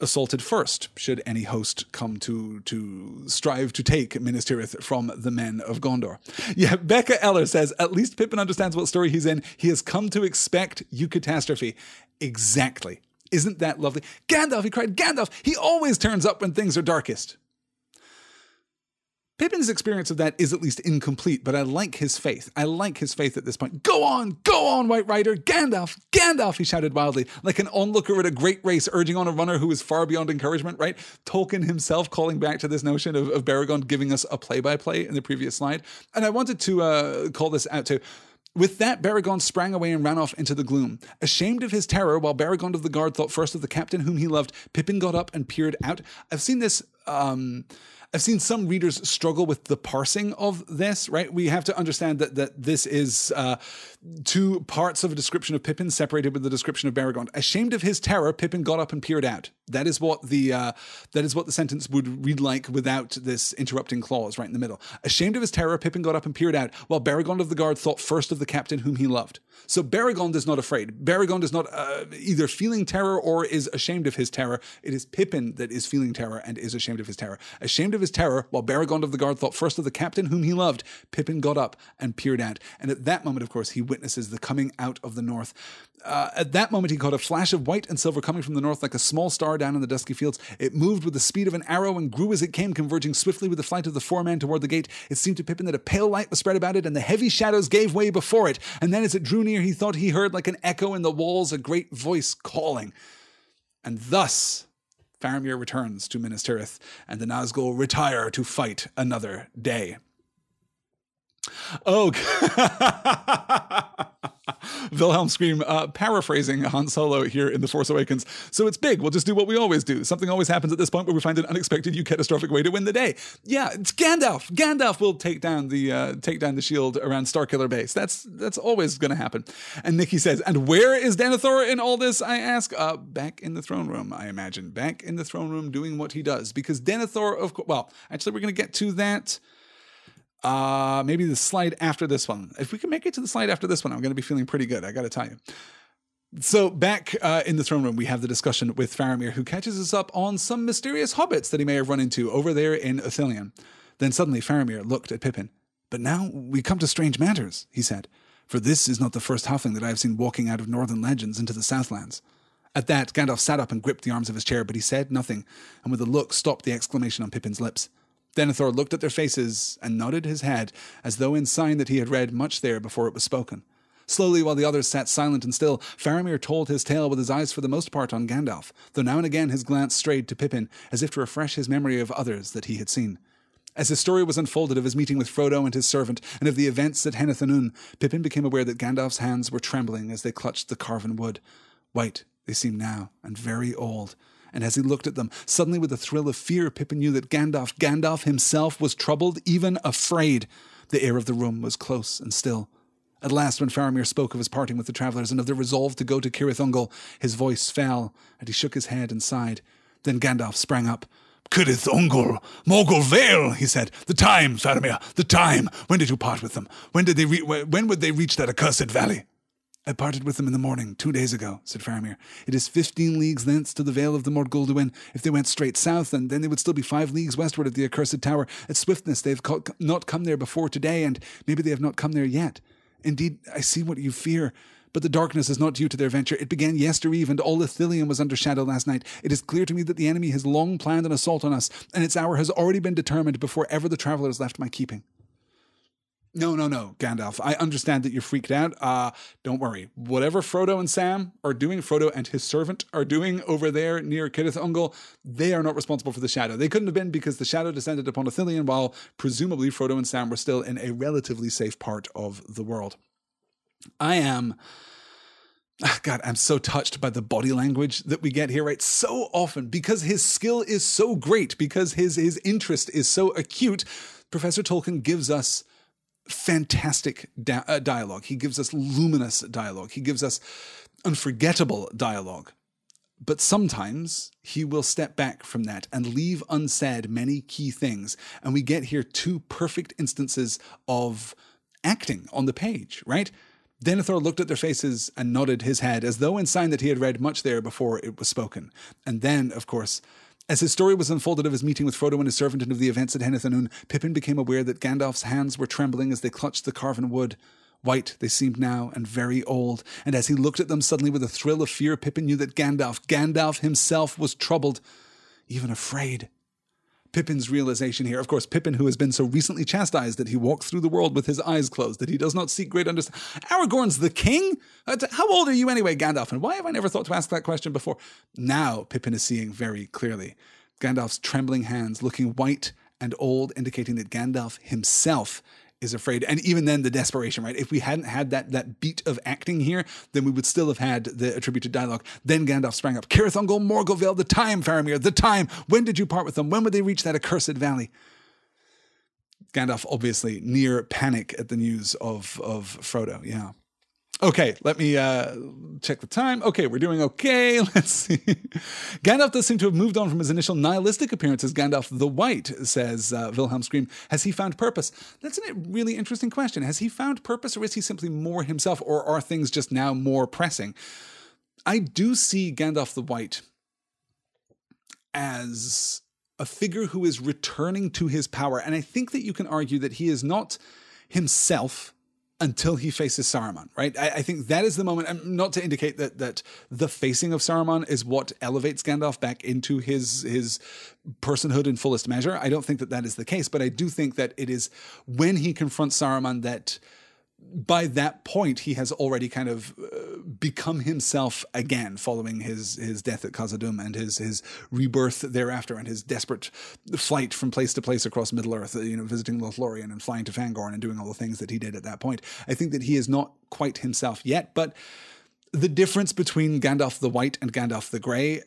assaulted first, should any host come to to strive to take Minas Tirith from the men of Gondor. Yeah, Becca Eller says, at least Pippin understands what story he's in. He has come to expect eucatastrophe. Exactly. Isn't that lovely? Gandalf, he cried, Gandalf, he always turns up when things are darkest. Pippin's experience of that is at least incomplete, but I like his faith. I like his faith at this point. Go on, go on, White Rider! Gandalf, Gandalf, he shouted wildly, like an onlooker at a great race urging on a runner who is far beyond encouragement, right? Tolkien himself calling back to this notion of, of Beregond giving us a play by play in the previous slide. And I wanted to uh, call this out too. With that, Beregond sprang away and ran off into the gloom. Ashamed of his terror, while Beregond of the guard thought first of the captain whom he loved, Pippin got up and peered out. I've seen this um, I've seen some readers struggle with the parsing of this, right? We have to understand that that this is uh, two parts of a description of Pippin separated with the description of Beregond. Ashamed of his terror, Pippin got up and peered out. That is what the uh, that is what the sentence would read like without this interrupting clause right in the middle. Ashamed of his terror, Pippin got up and peered out, while Beregond of the guard thought first of the captain whom he loved. So Beregond is not afraid. Beregond is not uh, either feeling terror or is ashamed of his terror. It is Pippin that is feeling terror and is ashamed of his terror. Ashamed of his terror, while Beregond of the guard thought first of the captain whom he loved, Pippin got up and peered out. And at that moment, of course, he witnesses the coming out of the north. Uh, at that moment, he caught a flash of white and silver coming from the north like a small star down in the dusky fields. It moved with the speed of an arrow and grew as it came, converging swiftly with the flight of the four men toward the gate. It seemed to Pippin that a pale light was spread about it, and the heavy shadows gave way before it. And then, as it drew near, he thought he heard like an echo in the walls a great voice calling. And thus Faramir returns to Minas Tirith, and the Nazgul retire to fight another day. Oh, Wilhelm Scream, uh, paraphrasing Han Solo here in The Force Awakens. So it's big. We'll just do what we always do. Something always happens at this point where we find an unexpected, eucatastrophic way to win the day. Yeah, it's Gandalf. Gandalf will take down the uh, take down the shield around Starkiller Base. That's that's always going to happen. And Nikki says, "And where is Denethor in all this?" I ask. Uh, back in the throne room, I imagine. Back in the throne room, doing what he does. Because Denethor, of course. Well, actually, we're going to get to that. Uh, maybe the slide after this one. If we can make it to the slide after this one, I'm going to be feeling pretty good. I got to tell you. So back uh, in the throne room, we have the discussion with Faramir, who catches us up on some mysterious hobbits that he may have run into over there in Ithilien. Then suddenly Faramir looked at Pippin. But now we come to strange matters, he said, for this is not the first halfling that I have seen walking out of northern legends into the southlands. At that, Gandalf sat up and gripped the arms of his chair, but he said nothing, and with a look stopped the exclamation on Pippin's lips. Denethor looked at their faces and nodded his head, as though in sign that he had read much there before it was spoken. Slowly, while the others sat silent and still, Faramir told his tale with his eyes for the most part on Gandalf, though now and again his glance strayed to Pippin, as if to refresh his memory of others that he had seen. As his story was unfolded of his meeting with Frodo and his servant, and of the events at Henneth Pippin became aware that Gandalf's hands were trembling as they clutched the carven wood. White they seemed now, and very old, and as he looked at them, suddenly with a thrill of fear, Pippin knew that Gandalf, Gandalf himself, was troubled, even afraid. The air of the room was close and still. At last, when Faramir spoke of his parting with the travellers and of their resolve to go to Cirith Ungol, his voice fell, and he shook his head and sighed. Then Gandalf sprang up. Cirith Ungol, Morgul Vale, he said. The time, Faramir, the time. When did you part with them? When did they re- when would they reach that accursed valley? I parted with them in the morning, two days ago, said Faramir. It is fifteen leagues thence to the Vale of the Morgulduin. If they went straight south, then, then they would still be five leagues westward of the accursed tower. At swiftness, they have not come there before today, and maybe they have not come there yet. Indeed, I see what you fear. But the darkness is not due to their venture. It began yestereve, and all Ithilien was under shadow last night. It is clear to me that the enemy has long planned an assault on us, and its hour has already been determined before ever the travellers left my keeping. No, no, no, Gandalf. I understand that you're freaked out. Uh, don't worry. Whatever Frodo and Sam are doing, Frodo and his servant are doing over there near Cirith Ungol, they are not responsible for the shadow. They couldn't have been because the shadow descended upon Ithilien while presumably Frodo and Sam were still in a relatively safe part of the world. I am. Ah, God, I'm so touched by the body language that we get here, right? So often, because his skill is so great, because his his interest is so acute, Professor Tolkien gives us fantastic da- uh, dialogue. He gives us luminous dialogue. He gives us unforgettable dialogue. But sometimes he will step back from that and leave unsaid many key things. And we get here two perfect instances of acting on the page, right? Denethor looked at their faces and nodded his head as though in sign that he had read much there before it was spoken. And then, of course, as his story was unfolded of his meeting with Frodo and his servant and of the events at Henneth Pippin became aware that Gandalf's hands were trembling as they clutched the carven wood. White they seemed now, and very old, and as he looked at them suddenly with a thrill of fear, Pippin knew that Gandalf, Gandalf himself, was troubled, even afraid. Pippin's realization here. Of course, Pippin, who has been so recently chastised that he walks through the world with his eyes closed, that he does not seek great understanding. Aragorn's the king? Uh, how old are you anyway, Gandalf? And why have I never thought to ask that question before? Now Pippin is seeing very clearly. Gandalf's trembling hands, looking white and old, indicating that Gandalf himself is afraid. And even then, the desperation, right? If we hadn't had that that beat of acting here, then we would still have had the attributed dialogue. Then Gandalf sprang up. Cirith Ungol Morgul Vale, the time, Faramir, the time. When did you part with them? When would they reach that accursed valley? Gandalf obviously near panic at the news of of Frodo. Yeah. Okay, let me uh, check the time. Okay, we're doing okay. Let's see. Gandalf does seem to have moved on from his initial nihilistic appearance as Gandalf the White, says uh, Wilhelm Scream. Has he found purpose? That's a really interesting question. Has he found purpose, or is he simply more himself, or are things just now more pressing? I do see Gandalf the White as a figure who is returning to his power. And I think that you can argue that he is not himself until he faces Saruman, right? I, I, think that is the moment, not to indicate that that the facing of Saruman is what elevates Gandalf back into his his personhood in fullest measure. I don't think that that is the case, but I do think that it is when he confronts Saruman that by that point, he has already kind of uh, become himself again, following his his death at Khazad-dûm and his his rebirth thereafter, and his desperate flight from place to place across Middle Earth. You know, visiting Lothlorien and flying to Fangorn and doing all the things that he did at that point. I think that he is not quite himself yet, but the difference between Gandalf the White and Gandalf the Grey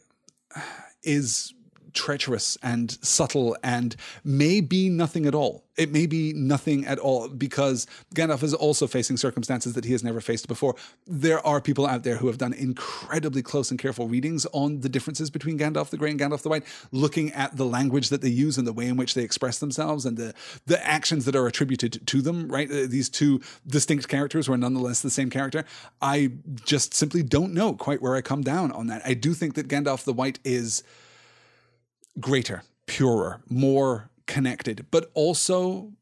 is treacherous and subtle and may be nothing at all. It may be nothing at all because Gandalf is also facing circumstances that he has never faced before. There are people out there who have done incredibly close and careful readings on the differences between Gandalf the Grey and Gandalf the White, looking at the language that they use and the way in which they express themselves and the, the actions that are attributed to them, right? Uh, these two distinct characters who are nonetheless the same character. I just simply don't know quite where I come down on that. I do think that Gandalf the White is greater, purer, more connected, but also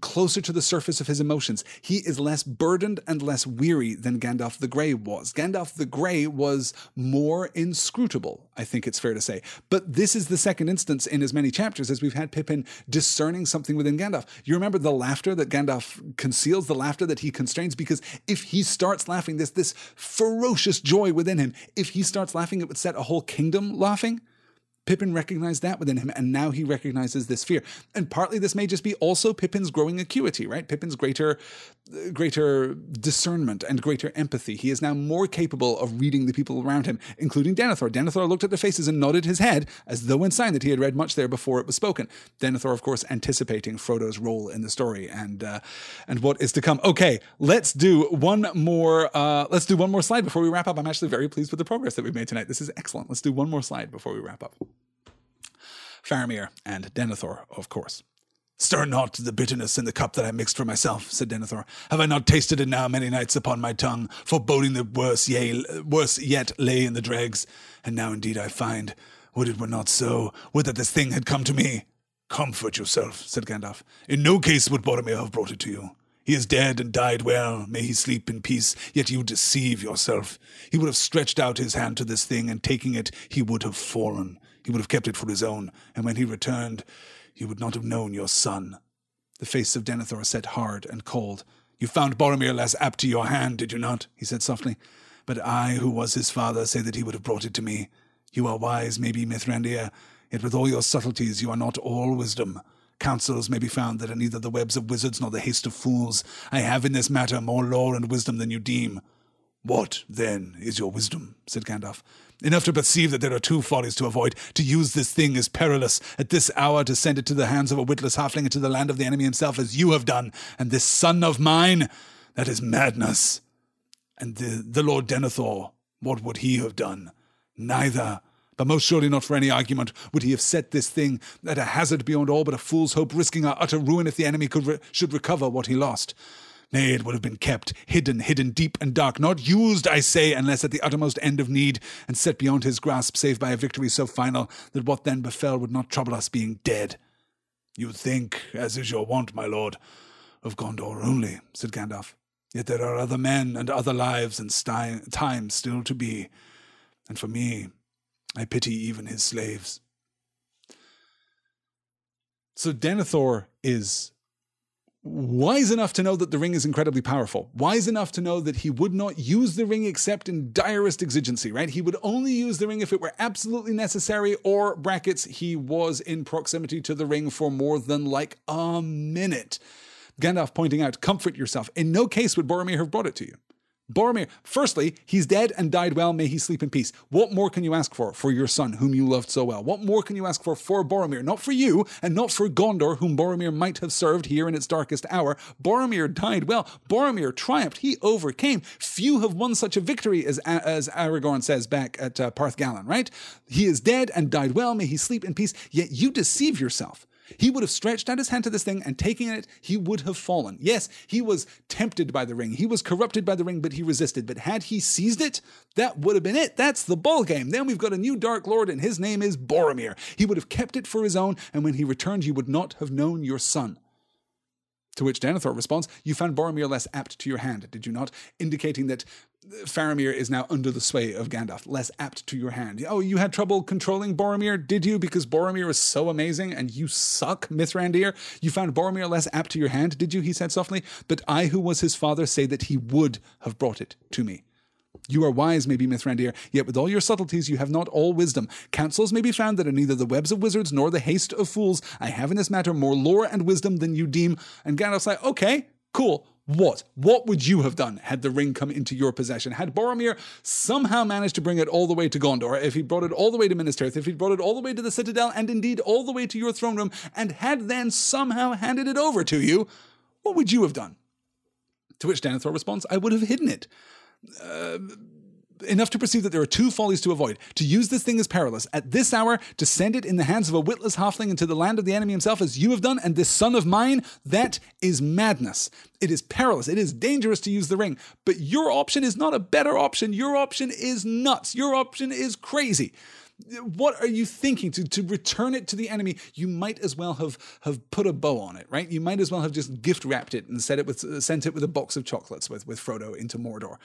closer to the surface of his emotions. He is less burdened and less weary than Gandalf the Grey was. Gandalf the Grey was more inscrutable, I think it's fair to say. But this is the second instance in as many chapters as we've had Pippin discerning something within Gandalf. You remember the laughter that Gandalf conceals, the laughter that he constrains, because if he starts laughing, this this ferocious joy within him, if he starts laughing, it would set a whole kingdom laughing. Pippin recognized that within him, and now he recognizes this fear. And partly this may just be also Pippin's growing acuity, right? Pippin's greater, greater discernment and greater empathy. He is now more capable of reading the people around him, including Denethor. Denethor looked at their faces and nodded his head, as though in sign that he had read much there before it was spoken. Denethor, of course, anticipating Frodo's role in the story and uh, and what is to come. Okay, let's do one more. Uh, let's do one more slide before we wrap up. I'm actually very pleased with the progress that we've made tonight. This is excellent. Let's do one more slide before we wrap up. Faramir, and Denethor, of course. Stir not the bitterness in the cup that I mixed for myself, said Denethor. Have I not tasted it now many nights upon my tongue, foreboding that worse, yea, worse yet lay in the dregs? And now indeed I find, would it were not so, would that this thing had come to me. Comfort yourself, said Gandalf. In no case would Boromir have brought it to you. He is dead and died well. May he sleep in peace. Yet you deceive yourself. He would have stretched out his hand to this thing, and taking it, he would have fallen. He would have kept it for his own, and when he returned, you would not have known your son. The face of Denethor set hard and cold. You found Boromir less apt to your hand, did you not? he said softly. But I, who was his father, say that he would have brought it to me. You are wise, maybe, Mithrandir, yet with all your subtleties you are not all wisdom. Counsels may be found that are neither the webs of wizards nor the haste of fools. I have in this matter more lore and wisdom than you deem. What, then, is your wisdom? said Gandalf. Enough to perceive that there are two follies to avoid. To use this thing is perilous. At this hour, to send it to the hands of a witless halfling into the land of the enemy himself, as you have done, and this son of mine, that is madness. And the, the Lord Denethor, what would he have done? Neither. But most surely not for any argument would he have set this thing at a hazard beyond all but a fool's hope, risking our utter ruin if the enemy could re- should recover what he lost. Nay, it would have been kept, hidden, hidden deep and dark, not used, I say, unless at the uttermost end of need, and set beyond his grasp, save by a victory so final that what then befell would not trouble us being dead. You think, as is your wont, my lord, of Gondor only, said Gandalf. Yet there are other men and other lives and sti- times still to be, and for me, I pity even his slaves. So Denethor is wise enough to know that the ring is incredibly powerful, wise enough to know that he would not use the ring except in direst exigency, right? He would only use the ring if it were absolutely necessary, or brackets, he was in proximity to the ring for more than like a minute. Gandalf pointing out, Comfort yourself. In no case would Boromir have brought it to you. Boromir, firstly, he's dead and died well. May he sleep in peace. What more can you ask for for your son, whom you loved so well? What more can you ask for for Boromir? Not for you, and not for Gondor, whom Boromir might have served here in its darkest hour. Boromir died well. Boromir triumphed. He overcame. Few have won such a victory as as Aragorn says back at uh, Parth Galen. Right? He is dead and died well. May he sleep in peace. Yet you deceive yourself. He would have stretched out his hand to this thing and taking it, he would have fallen. Yes, he was tempted by the ring. He was corrupted by the ring, but he resisted. But had he seized it, that would have been it. That's the ball game. Then we've got a new Dark Lord, and his name is Boromir. He would have kept it for his own, and when he returned, you would not have known your son. To which Denethor responds, You found Boromir less apt to your hand, did you not? Indicating that Faramir is now under the sway of Gandalf, less apt to your hand. Oh, you had trouble controlling Boromir, did you? Because Boromir is so amazing and you suck, Mithrandir. You found Boromir less apt to your hand, did you? He said softly. But I, who was his father, say that he would have brought it to me. You are wise, maybe, Mithrandir, yet with all your subtleties you have not all wisdom. Counsels may be found that are neither the webs of wizards nor the haste of fools. I have in this matter more lore and wisdom than you deem. And Gandalf's like, okay, cool. What? What would you have done had the ring come into your possession? Had Boromir somehow managed to bring it all the way to Gondor, if he brought it all the way to Minas Tirith, if he brought it all the way to the Citadel, and indeed all the way to your throne room, and had then somehow handed it over to you, what would you have done? To which Denethor responds, I would have hidden it. Uh, enough to perceive that there are two follies to avoid. To use this thing as perilous. At this hour, to send it in the hands of a witless halfling into the land of the enemy himself, as you have done, and this son of mine, that is madness. It is perilous. It is dangerous to use the ring. But your option is not a better option. Your option is nuts. Your option is crazy what are you thinking? To to return it to the enemy you might as well have have put a bow on it right? You might as well have just gift wrapped it and set it with uh, sent it with a box of chocolates with with Frodo into Mordor.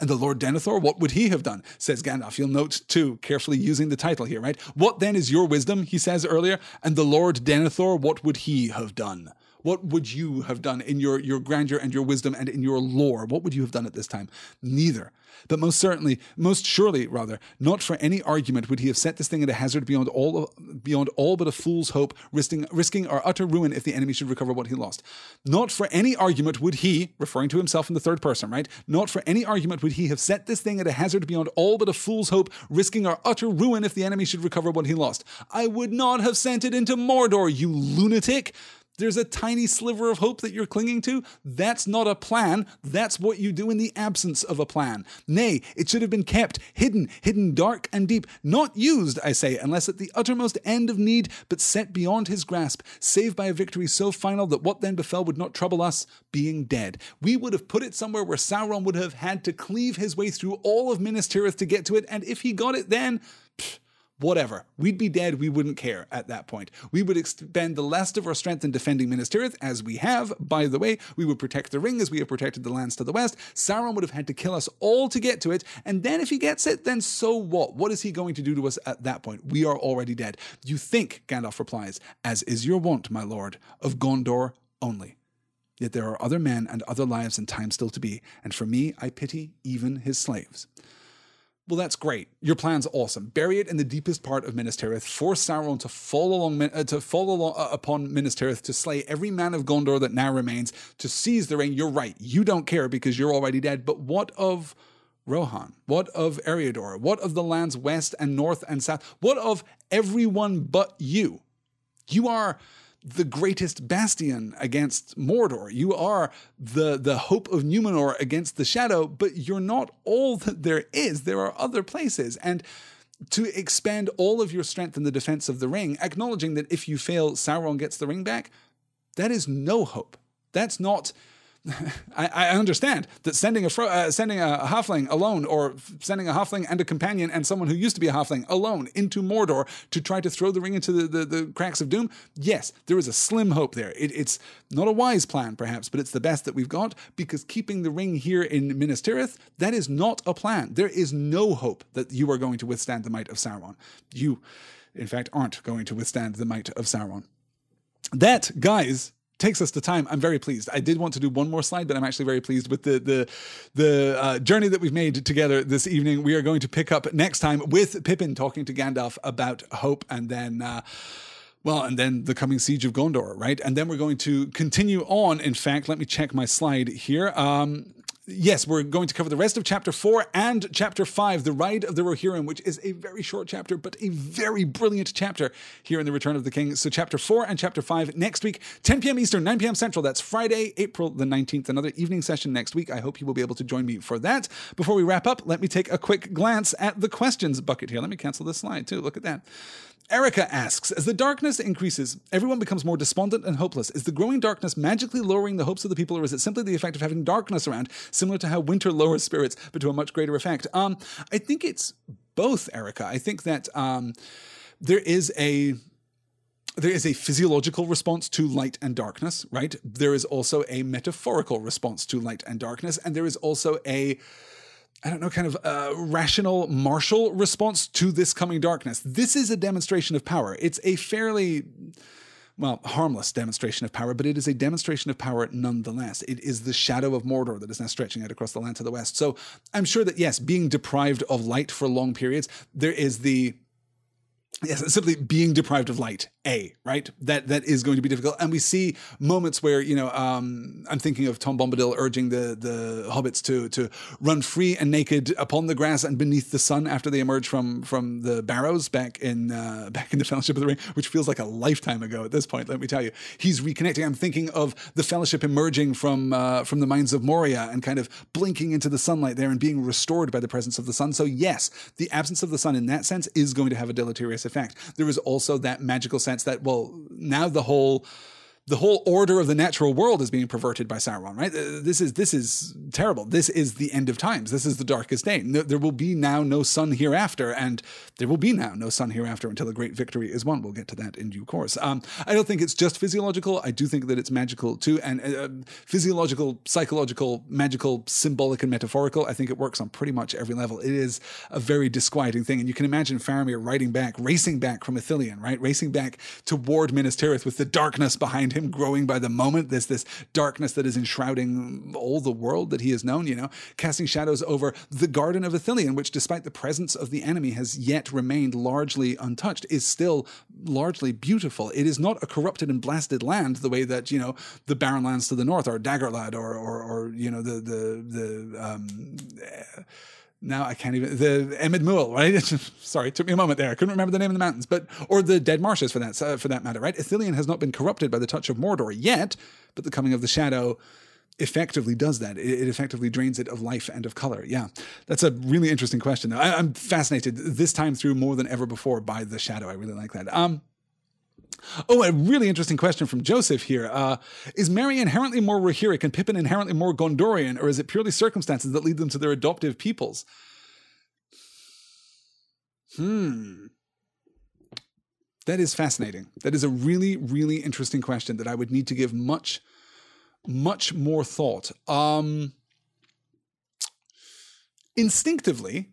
And the Lord Denethor what would he have done? Says Gandalf you'll note too carefully using the title here right? What then is your wisdom he says earlier? And the Lord Denethor what would he have done what would you have done in your, your grandeur and your wisdom and in your lore? What would you have done at this time? Neither. But most certainly, most surely, rather, not for any argument would he have set this thing at a hazard beyond all beyond all but a fool's hope, risking risking our utter ruin if the enemy should recover what he lost. Not for any argument would he, referring to himself in the third person, right? Not for any argument would he have set this thing at a hazard beyond all but a fool's hope, risking our utter ruin if the enemy should recover what he lost. I would not have sent it into Mordor, you lunatic there's a tiny sliver of hope that you're clinging to. That's not a plan. That's what you do in the absence of a plan. Nay, it should have been kept hidden, hidden dark and deep, not used, I say, unless at the uttermost end of need, but set beyond his grasp, save by a victory so final that what then befell would not trouble us, being dead. We would have put it somewhere where Sauron would have had to cleave his way through all of Minas Tirith to get to it, and if he got it then, whatever. We'd be dead. We wouldn't care at that point. We would expend the last of our strength in defending Minas Tirith, as we have, by the way. We would protect the ring as we have protected the lands to the west. Sauron would have had to kill us all to get to it. And then if he gets it, then so what? What is he going to do to us at that point? We are already dead. You think, Gandalf replies, as is your wont, my lord, of Gondor only. Yet there are other men and other lives and time still to be, and for me I pity even his slaves. Well, that's great. Your plan's awesome. Bury it in the deepest part of Minas Tirith. Force Sauron to fall along uh, to fall along, uh, upon Minas Tirith to slay every man of Gondor that now remains. To seize the ring. You're right. You don't care because you're already dead. But what of Rohan? What of Eriador? What of the lands west and north and south? What of everyone but you? You are the greatest bastion against Mordor. You are the, the hope of Numenor against the shadow, but you're not all that there is. There are other places. And to expend all of your strength in the defense of the ring, acknowledging that if you fail, Sauron gets the ring back, that is no hope. That's not I, I, understand that sending a uh, sending a, a halfling alone, or sending a halfling and a companion and someone who used to be a halfling alone into Mordor to try to throw the ring into the, the, the cracks of doom. Yes, there is a slim hope there. It, it's not a wise plan, perhaps, but it's the best that we've got because keeping the ring here in Minas Tirith, that is not a plan. There is no hope that you are going to withstand the might of Sauron. You, in fact, aren't going to withstand the might of Sauron. That, guys, takes us to time. I'm very pleased. I did want to do one more slide, but I'm actually very pleased with the the the uh, journey that we've made together this evening. We are going to pick up next time with Pippin talking to Gandalf about hope, and then. Uh, Well, and then the coming siege of Gondor, right? And then we're going to continue on. In fact, let me check my slide here. Um, yes, we're going to cover the rest of chapter four and chapter five, The Ride of the Rohirrim, which is a very short chapter, but a very brilliant chapter here in The Return of the King. So, chapter four and chapter five next week, 10 p.m. Eastern, 9 p.m. Central. That's Friday, April the 19th. Another evening session next week. I hope you will be able to join me for that. Before we wrap up, let me take a quick glance at the questions bucket here. Let me cancel this slide too. Look at that. Erica asks, as the darkness increases, everyone becomes more despondent and hopeless. Is the growing darkness magically lowering the hopes of the people, or is it simply the effect of having darkness around, similar to how winter lowers spirits, but to a much greater effect? Um, I think it's both, Erica. I think that um, there is a there is a physiological response to light and darkness, right? There is also a metaphorical response to light and darkness, and there is also a I don't know, kind of uh, rational, martial response to this coming darkness. This is a demonstration of power. It's a fairly, well, harmless demonstration of power, but it is a demonstration of power nonetheless. It is the shadow of Mordor that is now stretching out across the land to the west. So I'm sure that, yes, being deprived of light for long periods, there is the Yes, simply being deprived of light. A right that that is going to be difficult, and we see moments where you know um, I'm thinking of Tom Bombadil urging the the hobbits to to run free and naked upon the grass and beneath the sun after they emerge from from the barrows back in uh, back in the Fellowship of the Ring, which feels like a lifetime ago at this point. Let me tell you, he's reconnecting. I'm thinking of the Fellowship emerging from uh, from the mines of Moria and kind of blinking into the sunlight there and being restored by the presence of the sun. So yes, the absence of the sun in that sense is going to have a deleterious effect. There is also that magical sense that well now the whole the whole order of the natural world is being perverted by Sauron, right? Uh, this is this is terrible. This is the end of times. This is the darkest day. There will be now no sun hereafter, and there will be now no sun hereafter until a great victory is won. We'll get to that in due course. Um, I don't think it's just physiological. I do think that it's magical too, and uh, physiological, psychological, magical, symbolic, and metaphorical. I think it works on pretty much every level. It is a very disquieting thing, and you can imagine Faramir riding back, racing back from Ithilien, right, racing back toward Minas Tirith with the darkness behind him growing by the moment. There's this darkness that is enshrouding all the world that he has known, you know, casting shadows over the Garden of Ithilien, which, despite the presence of the enemy, has yet remained largely untouched, is still largely beautiful. It is not a corrupted and blasted land the way that, you know, the barren lands to the north are Dagorlad or, or, or you know, the, the, the, um, now I can't even the Emyn Muil, right? Sorry, took me a moment there. I couldn't remember the name of the mountains, but or the Dead Marshes for that uh, for that matter, right? Ithilien has not been corrupted by the touch of Mordor yet, but the coming of the Shadow effectively does that. It, it effectively drains it of life and of color. Yeah, that's a really interesting question. I, I'm fascinated this time through more than ever before by the Shadow. I really like that. Um, Oh, a really interesting question from Joseph here. Uh, is Merry inherently more Rohirric and Pippin inherently more Gondorian, or is it purely circumstances that lead them to their adoptive peoples? Hmm. That is fascinating. That is a really, really interesting question that I would need to give much, much more thought. Um, instinctively,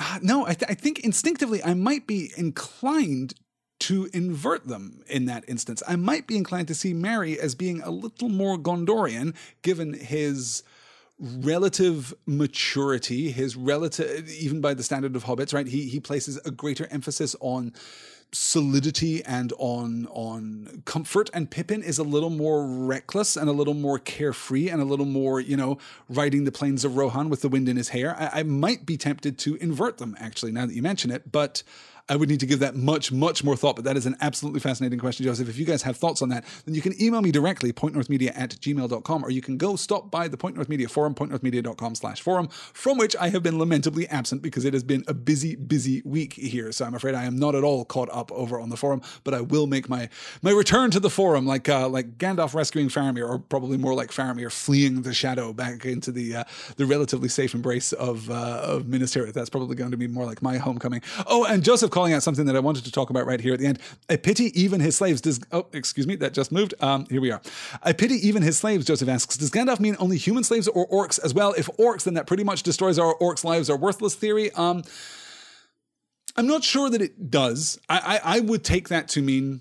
Ah, no, I, th- I think instinctively I might be inclined to invert them in that instance. I might be inclined to see Merry as being a little more Gondorian, given his relative maturity, his relative, even by the standard of hobbits, right? He he places a greater emphasis on solidity and on on comfort. And Pippin is a little more reckless and a little more carefree and a little more you know riding the plains of Rohan with the wind in his hair. I, I might be tempted to invert them actually now that you mention it but I would need to give that much, much more thought. But that is an absolutely fascinating question, Joseph. If you guys have thoughts on that, then you can email me directly, pointnorthmedia at gmail.com, or you can go stop by the Point North Media forum, pointnorthmedia.com slash forum, from which I have been lamentably absent because it has been a busy, busy week here. So I'm afraid I am not at all caught up over on the forum, but I will make my my return to the forum like uh, like Gandalf rescuing Faramir, or probably more like Faramir fleeing the shadow back into the uh, the relatively safe embrace of uh, of Minas Tirith. That's probably going to be more like my homecoming. Oh, and Joseph calling out something that I wanted to talk about right here at the end. I pity even his slaves. Does oh, excuse me, that just moved. Um, here we are. I pity even his slaves. Joseph asks, does Gandalf mean only human slaves or orcs as well? If orcs, then that pretty much destroys our orcs' lives are worthless theory. Um, I'm not sure that it does. I, I, I would take that to mean,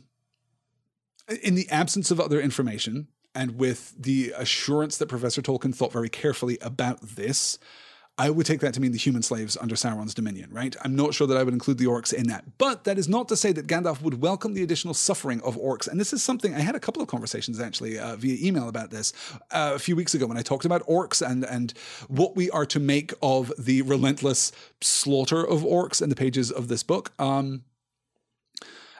in the absence of other information, and with the assurance that Professor Tolkien thought very carefully about this, I would take that to mean the human slaves under Sauron's dominion, right? I'm not sure that I would include the orcs in that. But that is not to say that Gandalf would welcome the additional suffering of orcs. And this is something I had a couple of conversations actually uh, via email about this uh, a few weeks ago when I talked about orcs and, and what we are to make of the relentless slaughter of orcs in the pages of this book. Um,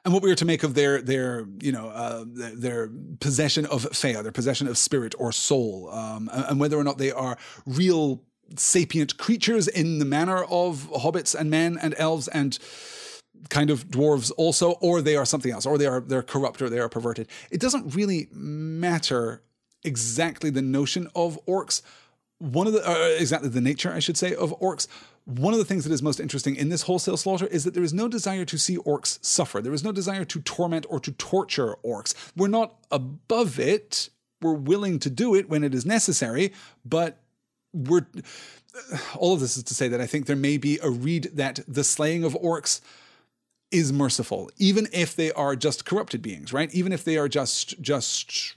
and what we are to make of their their you know uh, their, possession of Fea, their possession of spirit or soul, um, and whether or not they are real sapient creatures in the manner of hobbits and men and elves and kind of dwarves also, or they are something else, or they are they're corrupt or they are perverted. It doesn't really matter exactly the notion of orcs. One of the uh, exactly the nature, I should say, of orcs one of the things that is most interesting in this wholesale slaughter is that there is no desire to see orcs suffer. There is no desire to torment or to torture orcs. We're not above it. We're willing to do it when it is necessary, but we're all of this is to say that I think there may be a read that the slaying of orcs is merciful, even if they are just corrupted beings, right? Even if they are just just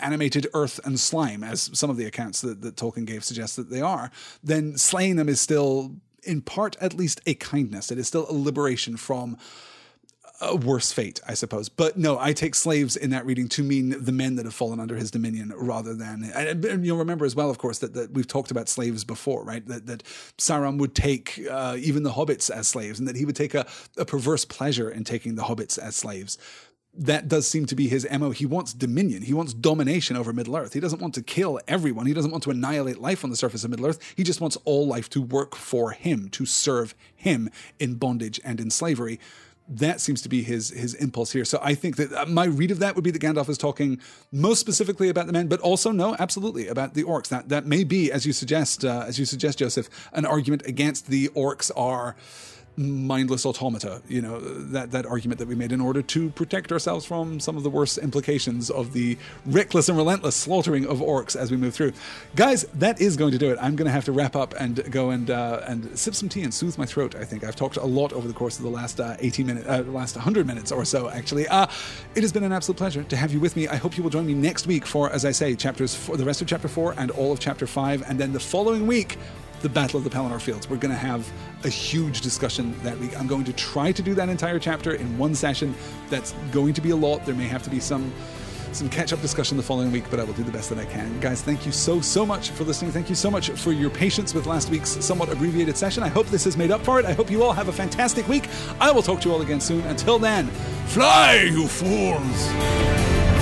animated earth and slime, as some of the accounts that, that Tolkien gave suggest that they are, then slaying them is still, in part at least, a kindness. It is still a liberation from a worse fate, I suppose. But no, I take slaves in that reading to mean the men that have fallen under his dominion rather than. And you'll remember as well, of course, that, that we've talked about slaves before, right? That, that Sauron would take uh, even the hobbits as slaves and that he would take a, a perverse pleasure in taking the hobbits as slaves that does seem to be his MO. He wants dominion. He wants domination over Middle Earth. He doesn't want to kill everyone. He doesn't want to annihilate life on the surface of Middle Earth. He just wants all life to work for him, to serve him in bondage and in slavery. That seems to be his his impulse here. So I think that uh, my read of that would be that Gandalf is talking most specifically about the men, but also no, absolutely about the orcs. That that may be, as you suggest, uh, as you suggest, Joseph, an argument against the orcs are mindless automata. You know that that argument that we made in order to protect ourselves from some of the worst implications of the reckless and relentless slaughtering of orcs as we move through. Guys, that is going to do it. I'm going to have to wrap up and go and uh, and sip some tea and soothe my throat. I think I've talked a lot over the course of the last uh, 80 minutes, uh, last 100 minutes or so. Actually, uh, it has been an absolute pleasure to have you with me. I hope you will join me next week for, as I say, chapters for the rest of chapter four and all of chapter five, and then the following week the Battle of the Pelennor Fields. We're going to have a huge discussion that week. I'm going to try to do that entire chapter in one session. That's going to be a lot. There may have to be some some catch up discussion the following week, but I will do the best that I can. Guys, thank you so, so much for listening. Thank you so much for your patience with last week's somewhat abbreviated session. I hope this has made up for it. I hope you all have a fantastic week. I will talk to you all again soon. Until then, fly, you fools!